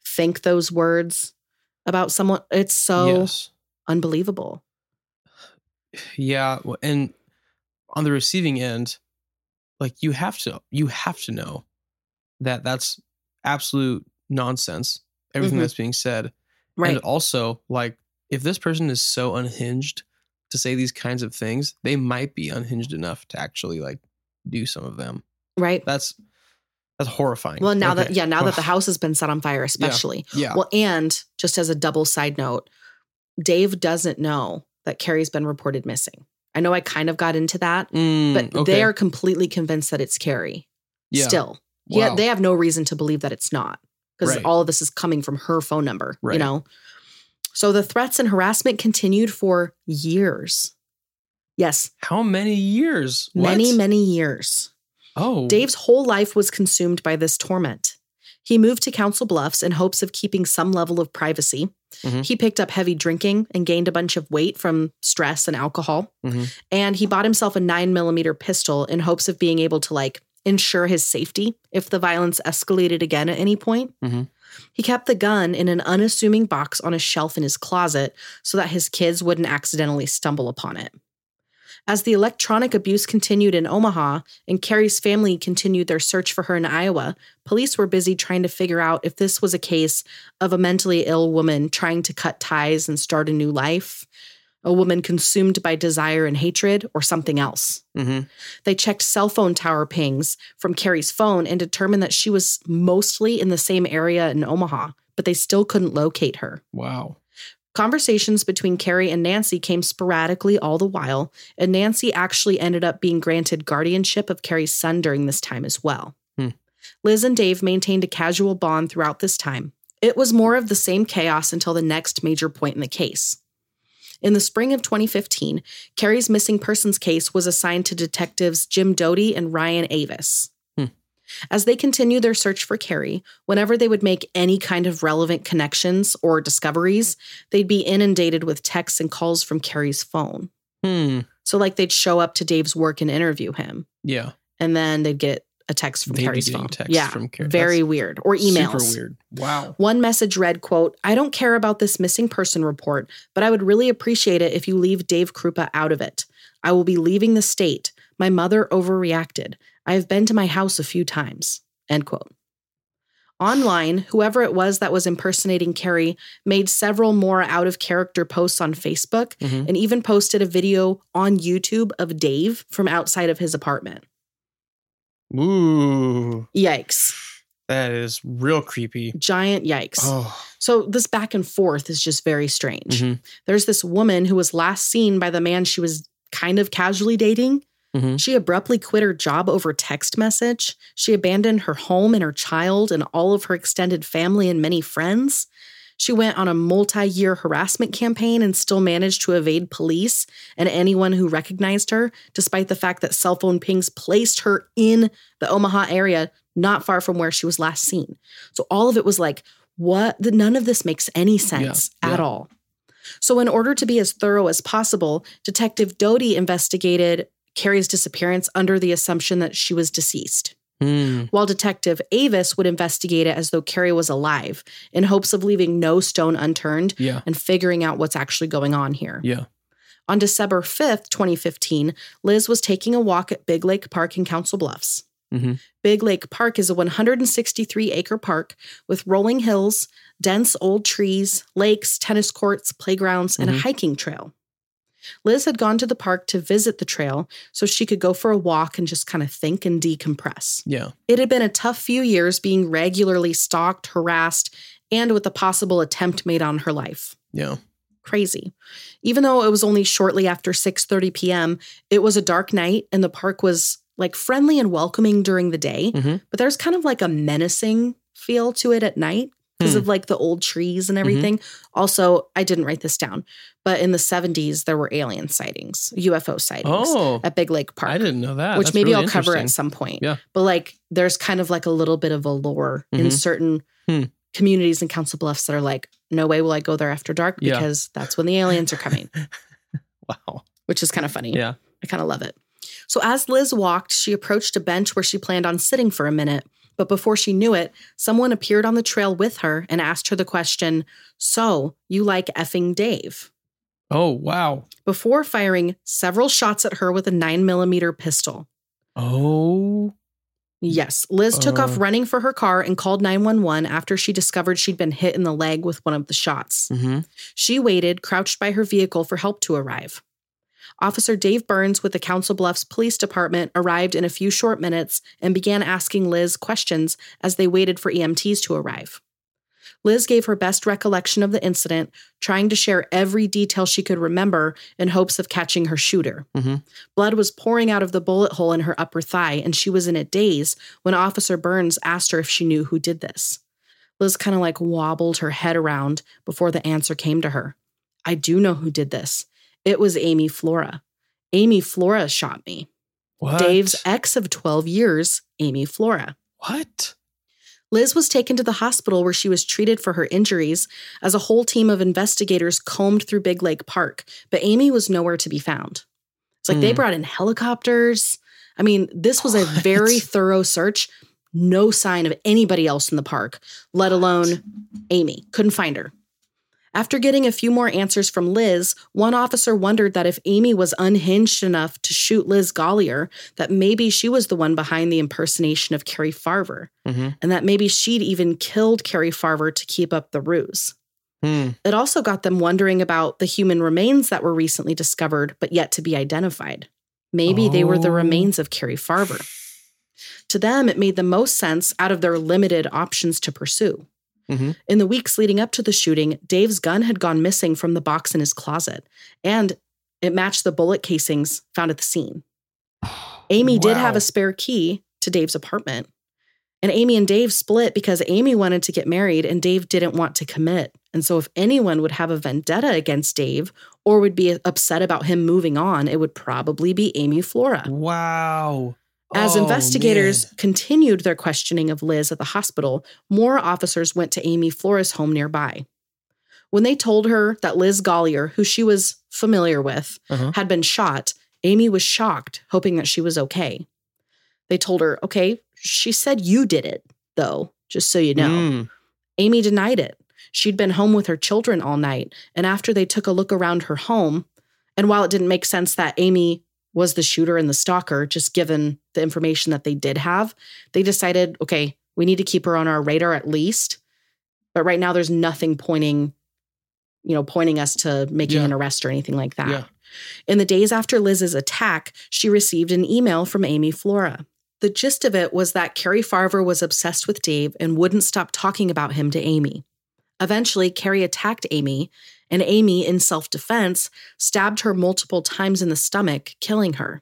think those words about someone. It's so yes. unbelievable. Yeah, and on the receiving end, like you have to you have to know that that's absolute nonsense. Everything Mhm. that's being said, Right. and also like if this person is so unhinged to say these kinds of things, they might be unhinged enough to actually like do some of them. right. That's that's horrifying. Well, now that, yeah, now that the [sighs] house has been set on fire, especially. yeah, Well, and just as a double side note, Dave doesn't know that Cari's been reported missing. I know I kind of got into that, Mm, but okay. they are completely convinced that it's Cari. yeah. Still, yeah, they have no reason to believe that it's not because Right. all of this is coming from her phone number. You know, so the threats and harassment continued for years. Yes, How many years? many, What? many years. Oh, Dave's whole life was consumed by this torment. He moved to Council Bluffs in hopes of keeping some level of privacy. Mhm. He picked up heavy drinking and gained a bunch of weight from stress and alcohol. Mhm. And he bought himself a nine millimeter pistol in hopes of being able to like ensure his safety if the violence escalated again at any point. Mhm. He kept the gun in an unassuming box on a shelf in his closet so that his kids wouldn't accidentally stumble upon it. As the electronic abuse continued in Omaha and Cari's family continued their search for her in Iowa, police were busy trying to figure out if this was a case of a mentally ill woman trying to cut ties and start a new life, a woman consumed by desire and hatred, or something else. Mhm. They checked cell phone tower pings from Cari's phone and determined that she was mostly in the same area in Omaha, but they still couldn't locate her. wow. Conversations between Cari and Nancy came sporadically all the while, and Nancy actually ended up being granted guardianship of Cari's son during this time as well. Hmm. Liz and Dave maintained a casual bond throughout this time. It was more of the same chaos until the next major point in the case. In the spring of 2015, Cari's missing persons case was assigned to detectives Jim Doty and Ryan Avis. As they continued their search for Cari, whenever they would make any kind of relevant connections or discoveries, they'd be inundated with texts and calls from Cari's phone. Hmm. So, like, they'd show up to Dave's work and interview him, Yeah. and then they'd get a text from They'd Cari's phone. yeah, from Cari. very That's weird. Or emails. Super weird. Wow. One message read, quote, I don't care about this missing person report, but I would really appreciate it if you leave Dave Kroupa out of it. I will be leaving the state. My mother overreacted. I have been to my house a few times. End quote. Online, whoever it was that was impersonating Cari made several more out of character posts on Facebook Mhm. and even posted a video on YouTube of Dave from outside of his apartment. Ooh, Yikes. that is real creepy. Giant yikes. Oh, So, this back and forth is just very strange. Mhm. There's this woman who was last seen by the man she was kind of casually dating. Mhm. She abruptly quit her job over text message. She abandoned her home and her child and all of her extended family and many friends. She went on a multi year harassment campaign and still managed to evade police and anyone who recognized her, despite the fact that cell phone pings placed her in the Omaha area, not far from where she was last seen. So all of it was like, what? None of this makes any sense Yeah, at yeah. all. So, in order to be as thorough as possible, Detective Doty investigated Cari's disappearance under the assumption that she was deceased, Hmm. while Detective Avis would investigate it as though Cari was alive in hopes of leaving no stone unturned yeah, and figuring out what's actually going on here. yeah. On December 5th, 2015, Liz was taking a walk at Big Lake Park in Council Bluffs. Mhm. Big Lake Park is a 163 acre park with rolling hills, dense old trees, lakes, tennis courts, playgrounds, and a Mhm. hiking trail. Liz had gone to the park to visit the trail so she could go for a walk and just kind of think and decompress. Yeah. It had been a tough few years being regularly stalked, harassed, and with a possible attempt made on her life Yeah. crazy. Even though it was only shortly after 6:30 p.m., it was a dark night and the park was like friendly and welcoming during the day, Mhm. but there's kind of like a menacing feel to it at night because Hmm. of like the old trees and everything. Also, I didn't write this down, but in the 70s there were alien sightings, UFO sightings Oh, at Big Lake Park I didn't know that. which That's maybe really I'll cover at some point. Yeah. But like there's kind of like a little bit of a lore in Mhm. certain Hmm. communities in Council Bluffs that are like, no way will I go there after dark Yeah. because that's when the aliens are coming, [laughs] Wow. which is kind of funny. Yeah. I kind of love it. So as Liz walked, she approached a bench where she planned on sitting for a minute. But before she knew it, someone appeared on the trail with her and asked her the question, So, you like effing Dave? Oh, wow. Before firing several shots at her with a nine millimeter pistol. Oh, Yes, Liz took off Uh. running for her car and called 911 after she discovered she'd been hit in the leg with one of the shots. hmm She waited, crouched by her vehicle for help to arrive. Officer Dave Burns with the Council Bluffs Police Department arrived in a few short minutes and began asking Liz questions as they waited for EMTs to arrive. Liz gave her best recollection of the incident, trying to share every detail she could remember in hopes of catching her shooter. Mhm. Blood was pouring out of the bullet hole in her upper thigh, and she was in a daze when Officer Burns asked her if she knew who did this. Liz kind of like wobbled her head around before the answer came to her. I do know who did this. It was Amy Flora. Amy Flora shot me. what? Dave's ex of 12 years, Amy Flora. What? Liz was taken to the hospital where she was treated for her injuries as a whole team of investigators combed through Big Lake Park, but Amy was nowhere to be found. It's like they Hmm. brought in helicopters. I mean, this was a very thorough search. No sign of anybody else in the park, let alone Amy. Couldn't find her. After getting a few more answers from Liz, one officer wondered that if Amy was unhinged enough to shoot Liz Golyar, that maybe she was the one behind the impersonation of Cari Farver hmm and that maybe she'd even killed Cari Farver to keep up the ruse. Hmm. It also got them wondering about the human remains that were recently discovered but yet to be identified. Maybe they were the Oh. remains of Cari Farver. To them, it made the most sense out of their limited options to pursue. Mhm. In the weeks leading up to the shooting, Dave's gun had gone missing from the box in his closet, and it matched the bullet casings found at the scene. [sighs] Amy did have a spare key to Dave's apartment. And Amy and Dave split because Amy wanted to get married and Dave didn't want to commit. And so, if anyone would have a vendetta against Dave or would be upset about him moving on, it would probably be Amy Flora. Wow. As Oh, investigators man. continued their questioning of Liz at the hospital, more officers went to Amy Flora's home nearby. When they told her that Liz Golyar, who she was familiar with, Uh-huh. had been shot, Amy was shocked, hoping that she was okay. They told her, okay, she said you did it, though, just so you know. Mm. Amy denied it. She'd been home with her children all night, and after they took a look around her home, and while it didn't make sense that Amy was the shooter and the stalker, just given the information that they did have, they decided, okay, we need to keep her on our radar at least. But right now, there's nothing pointing, you know, pointing us to making Yeah. an arrest or anything like that. Yeah. In the days after Liz's attack, she received an email from Amy Flora. The gist of it was that Cari Farver was obsessed with Dave and wouldn't stop talking about him to Amy. Eventually, Cari attacked Amy, and Amy, in self defense, stabbed her multiple times in the stomach, killing her.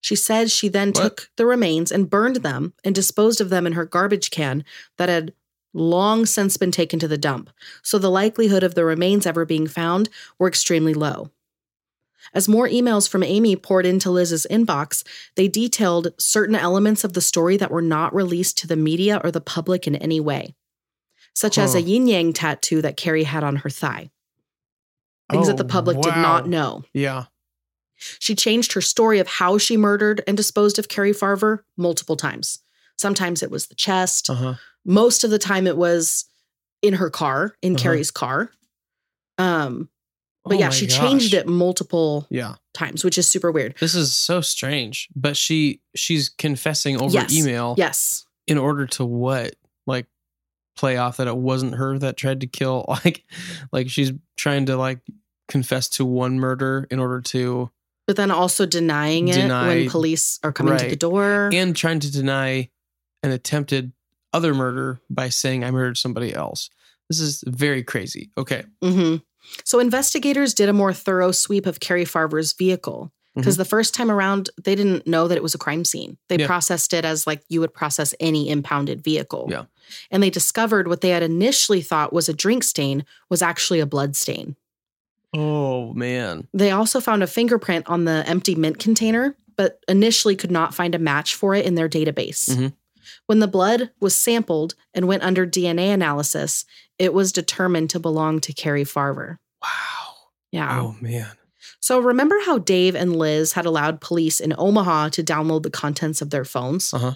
She said she then What? took the remains and burned them and disposed of them in her garbage can that had long since been taken to the dump, so the likelihood of the remains ever being found were extremely low. As more emails from Amy poured into Liz's inbox, they detailed certain elements of the story that were not released to the media or the public in any way, such as a yin yang tattoo that Cari had on her thigh. Things that the Oh, public did not know. Yeah. She changed her story of how she murdered and disposed of Cari Farver multiple times. Sometimes it was the chest. Uh huh. Most of the time it was in her car, in Uh-huh. Cari's car. Um, but Oh yeah, she changed it multiple Yeah. times, which is super weird. This is so strange. But she she's confessing over Yes. email Yes. in order to what? Like play off that it wasn't her that tried to kill [laughs] like like she's trying to like confess to one murder in order to But then also denying it when police are coming to the door. and trying to deny an attempted other murder by saying I murdered somebody else. This is very crazy. Okay. mm-hmm. So investigators did a more thorough sweep of Cari Farver's vehicle because the first time around they didn't know that it was a crime scene. They Mm-hmm. Yeah. processed it as like you would process any impounded vehicle. Yeah. And they discovered what they had initially thought was a drink stain was actually a blood stain. Oh man. They also found a fingerprint on the empty mint container, but initially could not find a match for it in their database. Mhm. When the blood was sampled and went under DNA analysis, it was determined to belong to Cari Farver. Wow. Yeah. Oh man. So remember how Dave and Liz had allowed police in Omaha to download the contents of their phones? Uh huh.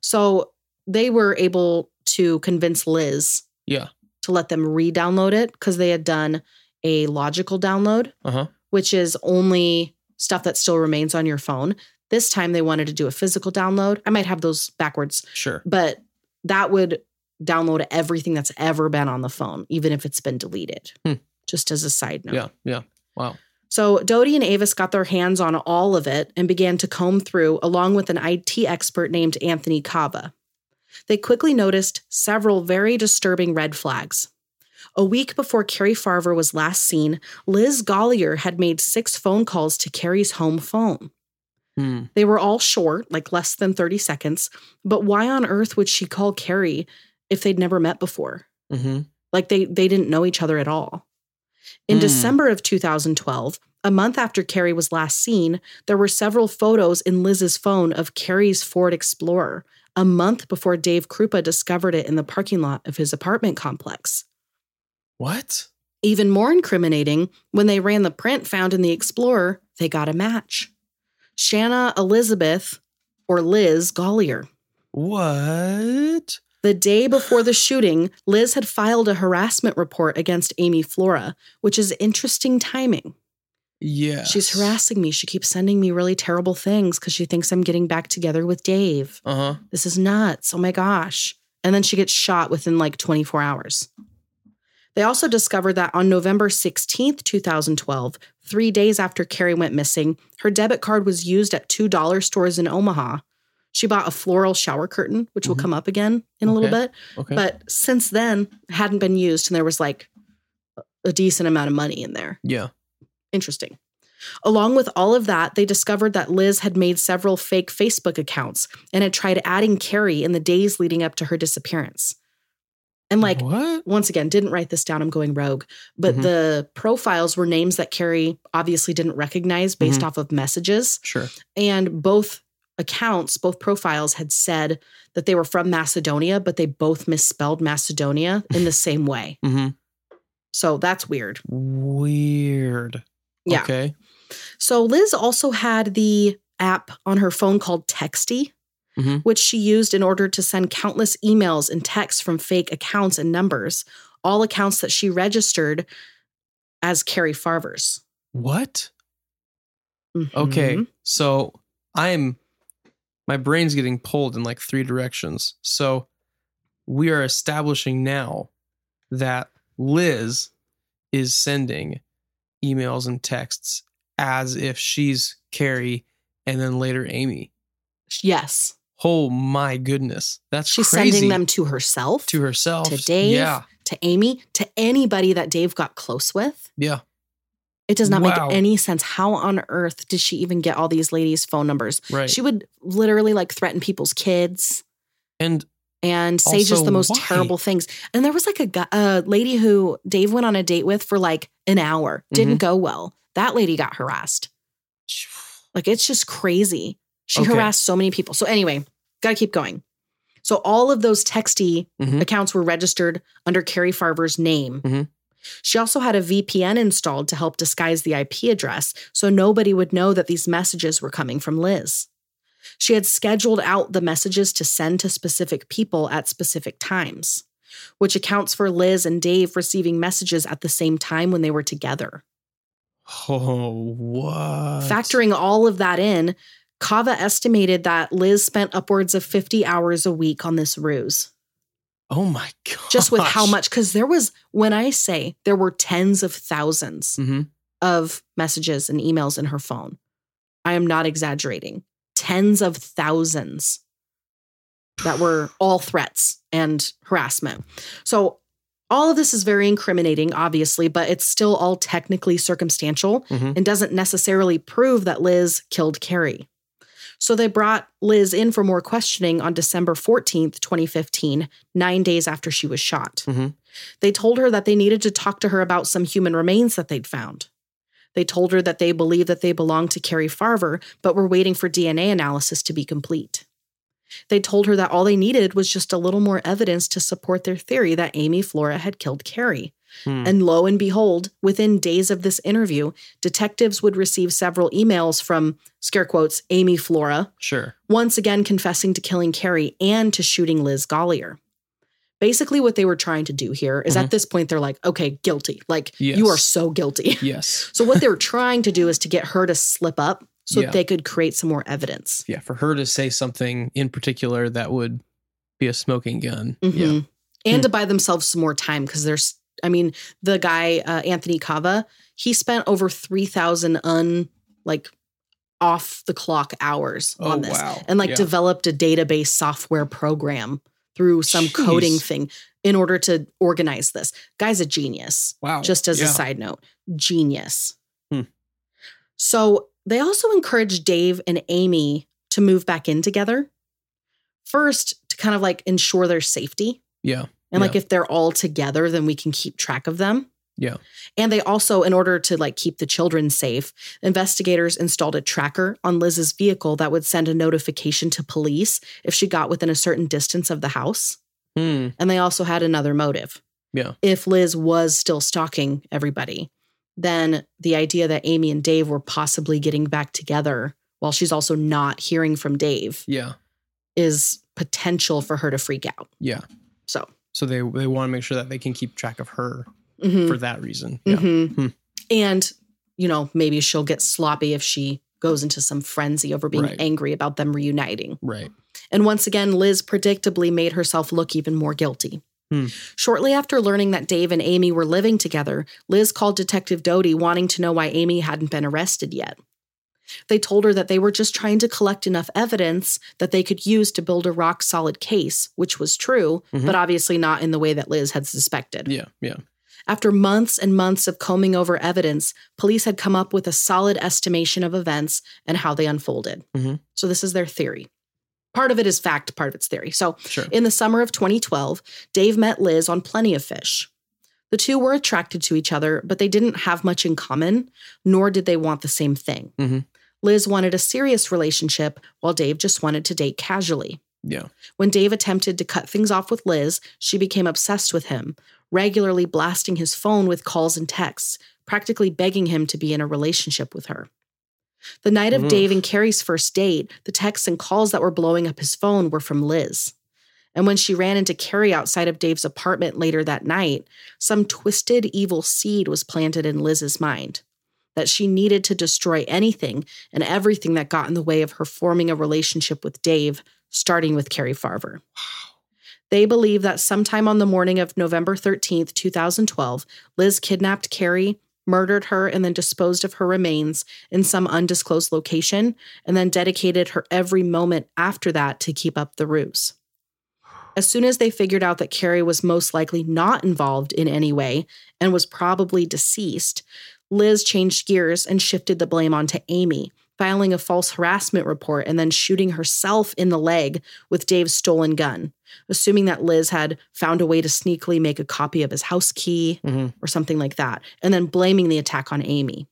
So they were able to convince Liz Yeah. to let them re-download it because they had done a logical download, Uh huh. which is only stuff that still remains on your phone. This time they wanted to do a physical download. I might have those backwards, Sure. but that would download everything that's ever been on the phone, even if it's been deleted. Hmm. Just as a side note. Yeah. Yeah. Wow. So Doty and Avis got their hands on all of it and began to comb through, along with an IT expert named Anthony Kava. They quickly noticed several very disturbing red flags. A week before Cari Farver was last seen, Liz Golyar had made six phone calls to Cari's home phone. Hmm. They were all short, like less than 30 seconds, but why on earth would she call Cari if they'd never met before? Mm-hmm. Like they they didn't know each other at all. In Hmm. December of 2012, a month after Cari was last seen, there were several photos in Liz's phone of Cari's Ford Explorer, a month before Dave Kroupa discovered it in the parking lot of his apartment complex. What? Even more incriminating, when they ran the print found in the Explorer, they got a match. Shanna Elizabeth, or Liz Golyar. What? The day before the shooting, Liz had filed a harassment report against Amy Flora, which is interesting timing. Yeah. She's harassing me. She keeps sending me really terrible things because she thinks I'm getting back together with Dave. Uh huh. This is nuts. Oh my gosh. And then she gets shot within like 24 hours. They also discovered that on November 16th, 2012, three days after Cari went missing, her debit card was used at two dollar stores in Omaha. She bought a floral shower curtain, which will Mhm. come up again in a little bit. Okay. But since then, hadn't been used, and there was like a decent amount of money in there. yeah. Interesting. Along with all of that, they discovered that Liz had made several fake Facebook accounts and had tried adding Cari in the days leading up to her disappearance. And like, what? once again, didn't write this down, I'm going rogue, but Mhm. the profiles were names that Cari obviously didn't recognize based off of messages. Sure. And both accounts, both profiles had said that they were from Macedonia, but they both misspelled Macedonia in the same way. [laughs] Mm-hmm. So that's weird. Weird. Yeah. Okay. So Liz also had the app on her phone called Texty, Mhm. which she used in order to send countless emails and texts from fake accounts and numbers, all accounts that she registered as Cari Farver's. What? Okay, Mhm. so I'm my brain's getting pulled in like three directions. So we are establishing now that Liz is sending emails and texts as if she's Cari and then later Amy. Yes. Oh my goodness. That's She's crazy. sending them to herself, to herself. to Dave, Yeah. to Amy, to anybody that Dave got close with. Yeah. It does not Wow. make any sense. How on earth did she even get all these ladies' phone numbers? Right. She would literally like threaten people's kids and and say just the most why? terrible things. And there was like a, a lady who Dave went on a date with for like an hour. Didn't Mm-hmm. go well. That lady got harassed. [sighs] Like it's just crazy. She Okay. harassed so many people. So anyway, got to keep going. So all of those texty Mhm. accounts were registered under Cari Farver's name. Mhm. She also had a VPN installed to help disguise the IP address so nobody would know that these messages were coming from Liz. She had scheduled out the messages to send to specific people at specific times, which accounts for Liz and Dave receiving messages at the same time when they were together. Oh, what? Factoring all of that in, Kava estimated that Liz spent upwards of 50 hours a week on this ruse. Oh my god. [laughs] Just with how much, because there was, when I say there were tens of 1000s hmm of messages and emails in her phone, I am not exaggerating. Tens of thousands that were [sighs] all threats and harassment. So, all of this is very incriminating, obviously, but it's still all technically circumstantial Mhm. and doesn't necessarily prove that Liz killed Cari. So they brought Liz in for more questioning on December 14th, 2015, nine days after she was shot. Mhm. They told her that they needed to talk to her about some human remains that they'd found. They told her that they believed that they belonged to Cari Farver, but were waiting for DNA analysis to be complete. They told her that all they needed was just a little more evidence to support their theory that Amy Flora had killed Cari. Hmm. And lo and behold, within days of this interview, detectives would receive several emails from, scare quotes, Amy Flora, Sure. once again confessing to killing Cari and to shooting Liz Golyar. Basically, what they were trying to do here is at this point, they're like, okay, guilty. Like, you Mm-hmm. Are so guilty. [laughs] Yes. so, what they were trying to do is to get her to slip up so Yeah. that they could create some more evidence. Yeah. For her to say something in particular that would be a smoking gun. Yeah. Mhm. And Hmm. to buy themselves some more time because there's, I mean, the guy, uh, Anthony Kava, he spent over 3,000 un, like, off the clock hours Oh on this wow. and like Yeah. developed a database software program through some coding thing in order to organize this. Guy's a genius. wow. Just as Yeah. a side note, genius. Hmm. So they also encouraged Dave and Amy to move back in together. First, to kind of like ensure their safety. Yeah. And like if they're all together, then we can keep track of them. Yeah. And they also, in order to like keep the children safe, investigators installed a tracker on Liz's vehicle that would send a notification to police if she got within a certain distance of the house. Hmm. And they also had another motive. Yeah. If Liz was still stalking everybody, then the idea that Amy and Dave were possibly getting back together while she's also not hearing from Dave Yeah. is potential for her to freak out. Yeah. So, So they they want to make sure that they can keep track of her mhm. for that reason. Yeah. Mhm. Hmm. And, you know, maybe she'll get sloppy if she goes into some frenzy over being Right. angry about them reuniting. Right. And once again, Liz predictably made herself look even more guilty. Hmm. Shortly after learning that Dave and Amy were living together, Liz called Detective Doty wanting to know why Amy hadn't been arrested yet. They told her that they were just trying to collect enough evidence that they could use to build a rock solid case, which was true, Mhm. but obviously not in the way that Liz had suspected. Yeah. Yeah. After months and months of combing over evidence, police had come up with a solid estimation of events and how they unfolded. Mhm. So, this is their theory. Part of it is fact, part of it's theory. So, Sure. in the summer of 2012, Dave met Liz on Plenty of Fish. The two were attracted to each other, but they didn't have much in common, nor did they want the same thing. Mhm. Liz wanted a serious relationship, while Dave just wanted to date casually. yeah. When Dave attempted to cut things off with Liz, she became obsessed with him, regularly blasting his phone with calls and texts, practically begging him to be in a relationship with her. The night of Oof. Dave and Cari's first date, the texts and calls that were blowing up his phone were from Liz. And when she ran into Cari outside of Dave's apartment later that night, some twisted, evil seed was planted in Liz's mind. That she needed to destroy anything and everything that got in the way of her forming a relationship with Dave, starting with Cari Farver. They believe that sometime on the morning of November 13th, 2012, Liz kidnapped Cari, murdered her, and then disposed of her remains in some undisclosed location, and then dedicated her every moment after that to keep up the ruse. As soon as they figured out that Cari was most likely not involved in any way and was probably deceased, Liz changed gears and shifted the blame onto Amy, filing a false harassment report and then shooting herself in the leg with Dave's stolen gun, assuming that Liz had found a way to sneakily make a copy of his house key Mhm. or something like that, and then blaming the attack on Amy.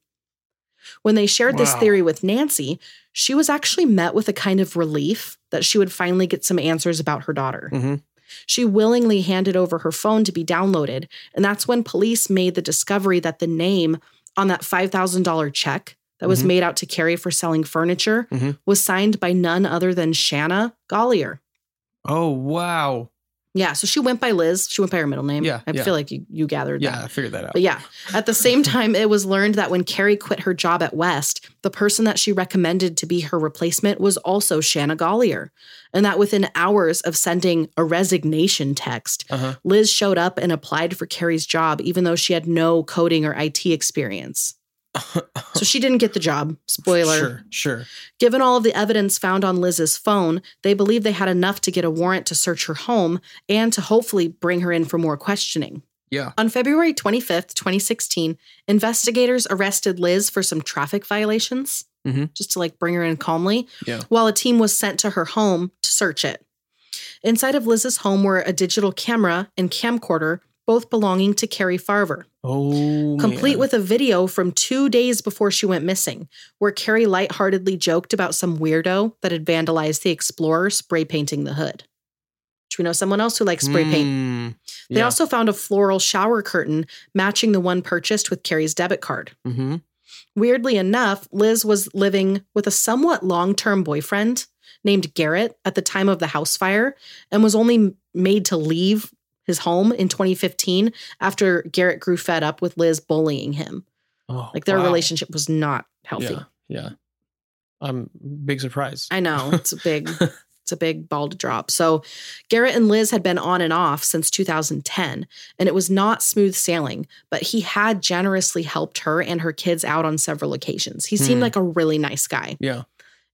When they shared this theory with Nancy, she was actually met with a kind of relief that she would finally get some answers about her daughter. Mhm. She willingly handed over her phone to be downloaded, and that's when police made the discovery that the name on that $5,000 check that was Mhm. made out to Cari for selling furniture Mhm. was signed by none other than Shanna Golyar. Oh wow. Yeah, so she went by Liz. She went by her middle name. Yeah, I yeah. feel like you, you gathered Yeah, that. I figured that out. But yeah, at the same time, it was learned that when Cari quit her job at West, the person that she recommended to be her replacement was also Shanna Golyar. And that within hours of sending a resignation text, Uh-huh. Liz showed up and applied for Cari's job, even though she had no coding or IT experience. So she didn't get the job. Spoiler. Sure, sure. Given all of the evidence found on Liz's phone, they believe they had enough to get a warrant to search her home and to hopefully bring her in for more questioning. Yeah. On February 25th, 2016, investigators arrested Liz for some traffic violations, Mhm. just to like bring her in calmly, Yeah. while a team was sent to her home to search it. Inside of Liz's home were a digital camera and camcorder, both belonging to Cari Farver Oh complete man. with a video from two days before she went missing, where Cari lightheartedly joked about some weirdo that had vandalized the Explorer spray painting the hood. Do we know someone else who likes spray paint? Mm, They yeah. also found a floral shower curtain matching the one purchased with Cari's debit card. Mhm. Weirdly enough, Liz was living with a somewhat long term boyfriend named Garrett at the time of the house fire and was only made to leave his home in 2015 after Garrett grew fed up with Liz bullying him. Oh, Like their wow. relationship was not healthy. Yeah. Yeah. I'm big surprise. I know [laughs] it's a big, it's a big ball to drop. So, Garrett and Liz had been on and off since 2010, and it was not smooth sailing. But he had generously helped her and her kids out on several occasions. He seemed Hmm. like a really nice guy. yeah.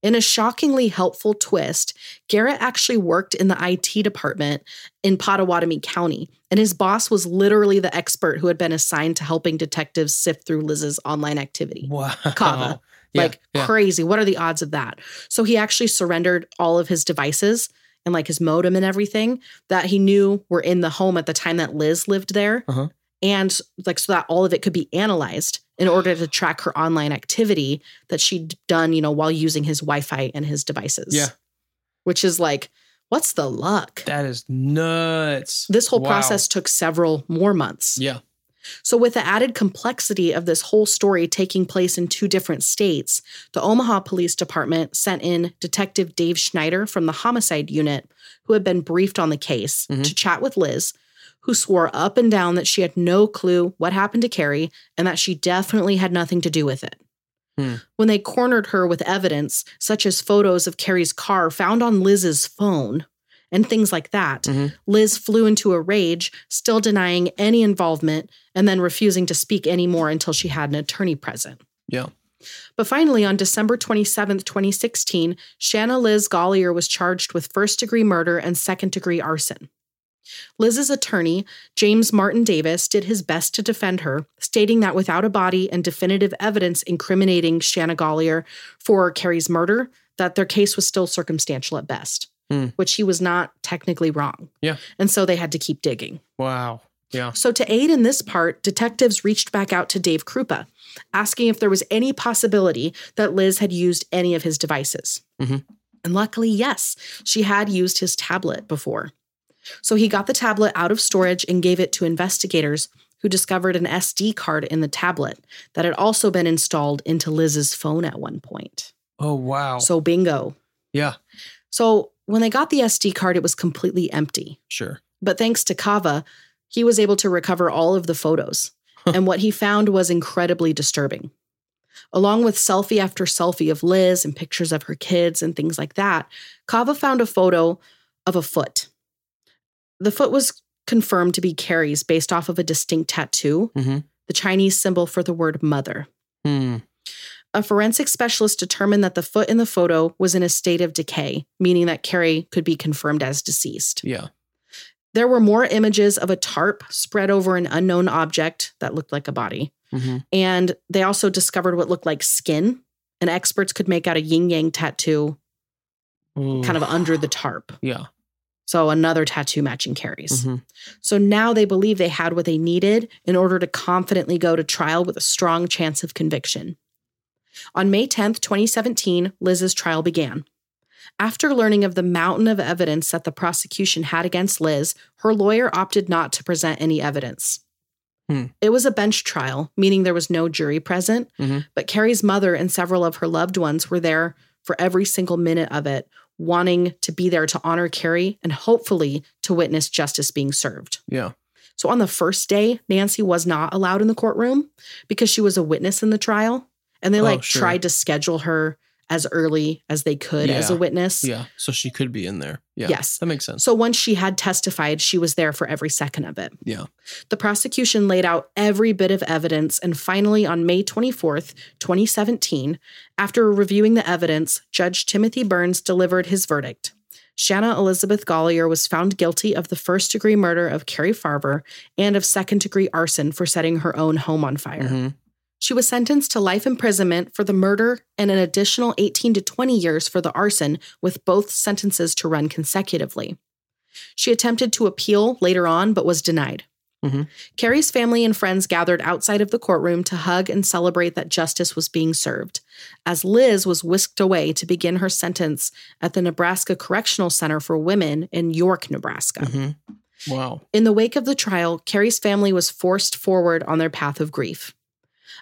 In a shockingly helpful twist, Garrett actually worked in the IT department in Pottawattamie County, and his boss was literally the expert who had been assigned to helping detectives sift through Liz's online activity. Wow. Kava. [laughs] Yeah, like yeah. crazy. What are the odds of that? So he actually surrendered all of his devices and like his modem and everything that he knew were in the home at the time that Liz lived there. Uh-huh. And like so that all of it could be analyzed in order to [sighs] track her online activity that she'd done, you know, while using his Wi-Fi and his devices. Yeah. Which is like, what's the luck? That is nuts. This whole Wow. process took several more months. Yeah. So, with the added complexity of this whole story taking place in two different states, the Omaha Police Department sent in Detective Dave Schneider from the homicide unit, who had been briefed on the case, Mhm. to chat with Liz, who swore up and down that she had no clue what happened to Cari and that she definitely had nothing to do with it. Hmm. When they cornered her with evidence, such as photos of Cari's car found on Liz's phone and things like that, Mhm. Liz flew into a rage, still denying any involvement and then refusing to speak anymore until she had an attorney present. Yeah. But finally, on December 27th, 2016, Shanna Liz Golyar was charged with first degree murder and second degree arson. Liz's attorney, James Martin Davis, did his best to defend her, stating that without a body and definitive evidence incriminating Shanna Golyar for Cari's murder, that their case was still circumstantial at best, Hmm. which he was not technically wrong. Yeah. And so they had to keep digging. Wow. Yeah. So, to aid in this part, detectives reached back out to Dave Kroupa, asking if there was any possibility that Liz had used any of his devices. Mhm. And luckily, yes, she had used his tablet before. So, he got the tablet out of storage and gave it to investigators who discovered an SD card in the tablet that had also been installed into Liz's phone at one point. Oh wow. So, bingo. yeah. So, when they got the SD card, it was completely empty. Sure. But thanks to Kava, he was able to recover all of the photos. and what he found was incredibly disturbing. Along with selfie after selfie of Liz and pictures of her kids and things like that, Kava found a photo of a foot. The foot was confirmed to be Cari's based off of a distinct tattoo, Mm-hmm. the Chinese symbol for the word mother. Hmm. A forensic specialist determined that the foot in the photo was in a state of decay, meaning that Cari could be confirmed as deceased. Yeah. There were more images of a tarp spread over an unknown object that looked like a body. Mm-hmm. And they also discovered what looked like skin, and experts could make out a yin yang tattoo kind of under the tarp. Yeah. So another tattoo matching Cari's. Mhm. So now they believe they had what they needed in order to confidently go to trial with a strong chance of conviction. On May 10th, 2017, Liz's trial began. After learning of the mountain of evidence that the prosecution had against Liz, her lawyer opted not to present any evidence. Hmm. It was a bench trial, meaning there was no jury present, Mhm. but Cari's mother and several of her loved ones were there for every single minute of it, wanting to be there to honor Cari and hopefully to witness justice being served. Yeah. So on the first day, Nancy was not allowed in the courtroom because she was a witness in the trial. And they Oh, like sure. tried to schedule her as early as they could as a witness. Yeah. So she could be in there. Yeah. Yes. That makes sense. So once she had testified, she was there for every second of it. Yeah. The prosecution laid out every bit of evidence, and finally, on May 24th, 2017, after reviewing the evidence, Judge Timothy Burns delivered his verdict. Shanna Elizabeth Golyar was found guilty of the first degree murder of Cari Farver and of second degree arson for setting her own home on fire. Mhm. She was sentenced to life imprisonment for the murder and an additional 18 to 20 years for the arson, with both sentences to run consecutively. She attempted to appeal later on, but was denied. Mhm. Cari's family and friends gathered outside of the courtroom to hug and celebrate that justice was being served, as Liz was whisked away to begin her sentence at the Nebraska Correctional Center for Women in York, Nebraska. Mhm. Wow. In the wake of the trial, Cari's family was forced forward on their path of grief,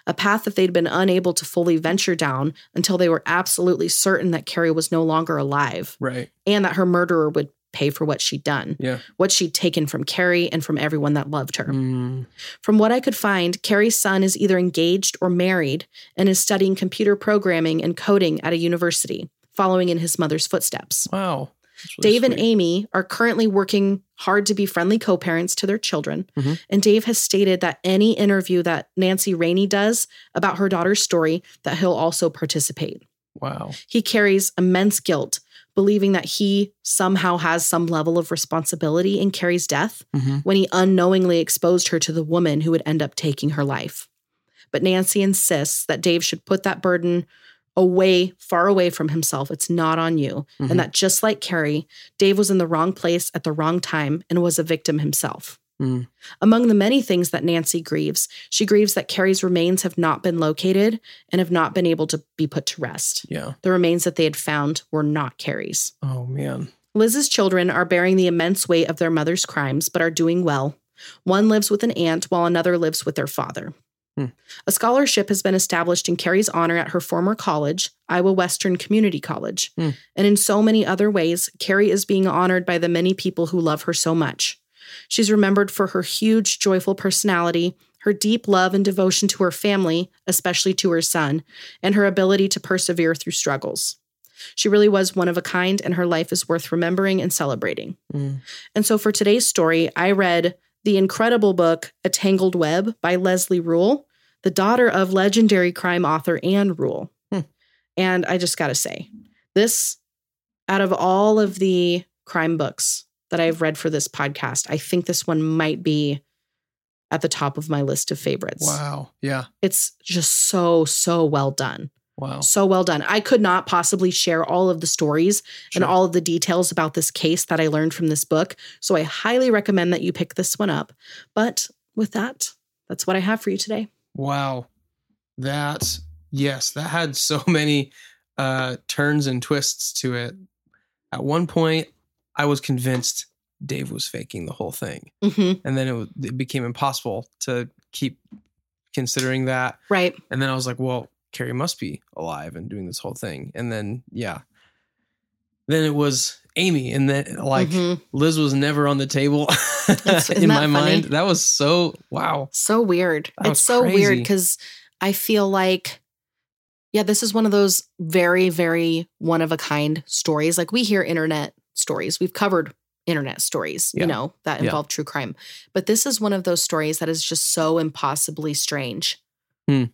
a path that they'd been unable to fully venture down until they were absolutely certain that Cari was no longer alive Right. and that her murderer would pay for what she'd done, Yeah. what she'd taken from Cari and from everyone that loved her. Mm. From what I could find, Cari's son is either engaged or married and is studying computer programming and coding at a university, following in his mother's footsteps. Wow. Really Dave and. Amy are currently working hard to be friendly co parents to their children. Mhm. And Dave has stated that any interview that Nancy Raney does about her daughter's story, that he'll also participate. Wow. He carries immense guilt, believing that he somehow has some level of responsibility in Cari's death Mhm. when he unknowingly exposed her to the woman who would end up taking her life. But Nancy insists that Dave should put that burden away, far away from himself. It's not on you. Mhm. And that just like Cari, Dave was in the wrong place at the wrong time and was a victim himself. Mm. Among the many things that Nancy grieves, she grieves that Cari's remains have not been located and have not been able to be put to rest. Yeah. The remains that they had found were not Cari's. Oh man. Liz's children are bearing the immense weight of their mother's crimes, but are doing well. One lives with an aunt, while another lives with their father. Hmm. A scholarship has been established in Cari's honor at her former college, Iowa Western Community College. Hmm. And in so many other ways, Cari is being honored by the many people who love her so much. She's remembered for her huge, joyful personality, her deep love and devotion to her family, especially to her son, and her ability to persevere through struggles. She really was one of a kind, and her life is worth remembering and celebrating. Mm. And so for today's story, I read the incredible book, A Tangled Web by Leslie Rule, the daughter of legendary crime author Ann Rule. Hmm. And I just got to say, this, out of all of the crime books that I've read for this podcast, I think this one might be at the top of my list of favorites. Wow. Yeah. It's just so, so well done. Wow. So well done. I could not possibly share all of the stories and all of the details about this case that I learned from this book. So I highly recommend that you pick this one up. But with that, that's what I have for you today. Wow. That yes, that had [laughs] so many uh turns and twists to it. At one point, I was convinced Dave was faking the whole thing. Mm-hmm. And then it, it became impossible to keep considering that. Right. And then I was like, well, Cari must be alive and doing this whole thing. And then yeah. Then it was Amy and then like Mhm. Liz was never on the table [laughs] in my funny? mind. That was so wow. so weird. That it's so weird because I feel like Yeah, this is one of those very, very one of a kind stories. Like we hear internet stories. We've covered internet stories, Yeah. you know, that Yeah. involve true crime. But this is one of those stories that is just so impossibly strange Hmm.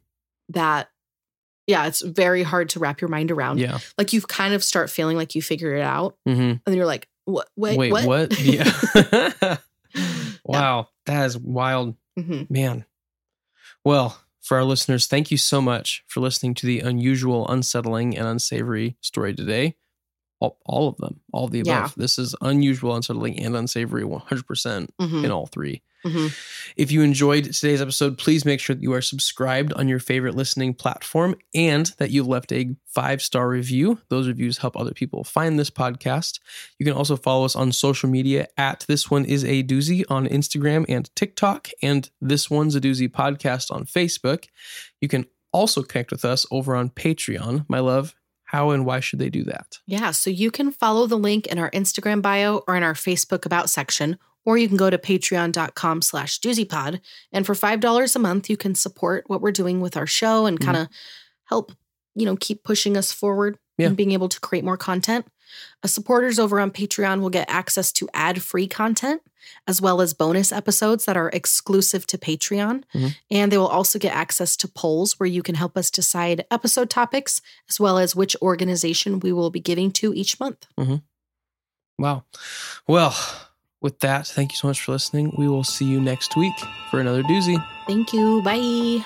that, yeah, it's very hard to wrap your mind around. Yeah. Like you kind of start feeling like you figure it out, hmm and then you're like, what? Wait, Wait, what? what? [laughs] Yeah. [laughs] wow. That is wild. hmm Man. Well, for our listeners, thank you so much for listening to the unusual, unsettling, and unsavory story today. All, all of them, all of the above. Yeah. This is unusual, unsettling, and unsavory 100% hmm in all three. hmm If you enjoyed today's episode, please make sure that you are subscribed on your favorite listening platform and that you've left a five star review. Those reviews help other people find this podcast. You can also follow us on social media at This One Is a Doozy on Instagram and TikTok, and This One's a Doozy podcast on Facebook. You can also connect with us over on Patreon. My love, how and why should they do that? Yeah, so you can follow the link in our Instagram bio or in our Facebook About section, or you can go to patreon.com slash doozypod. And for $5 a month, you can support what we're doing with our show and mm-hmm. kind of help, you know, keep pushing us forward Yeah. and being able to create more content. Supporters over on Patreon will get access to ad-free content as well as bonus episodes that are exclusive to Patreon. Mhm. And they will also get access to polls where you can help us decide episode topics as well as which organization we will be giving to each month. Wow. Well, with that, thank you so much for listening. We will see you next week for another doozy. Thank you. Bye.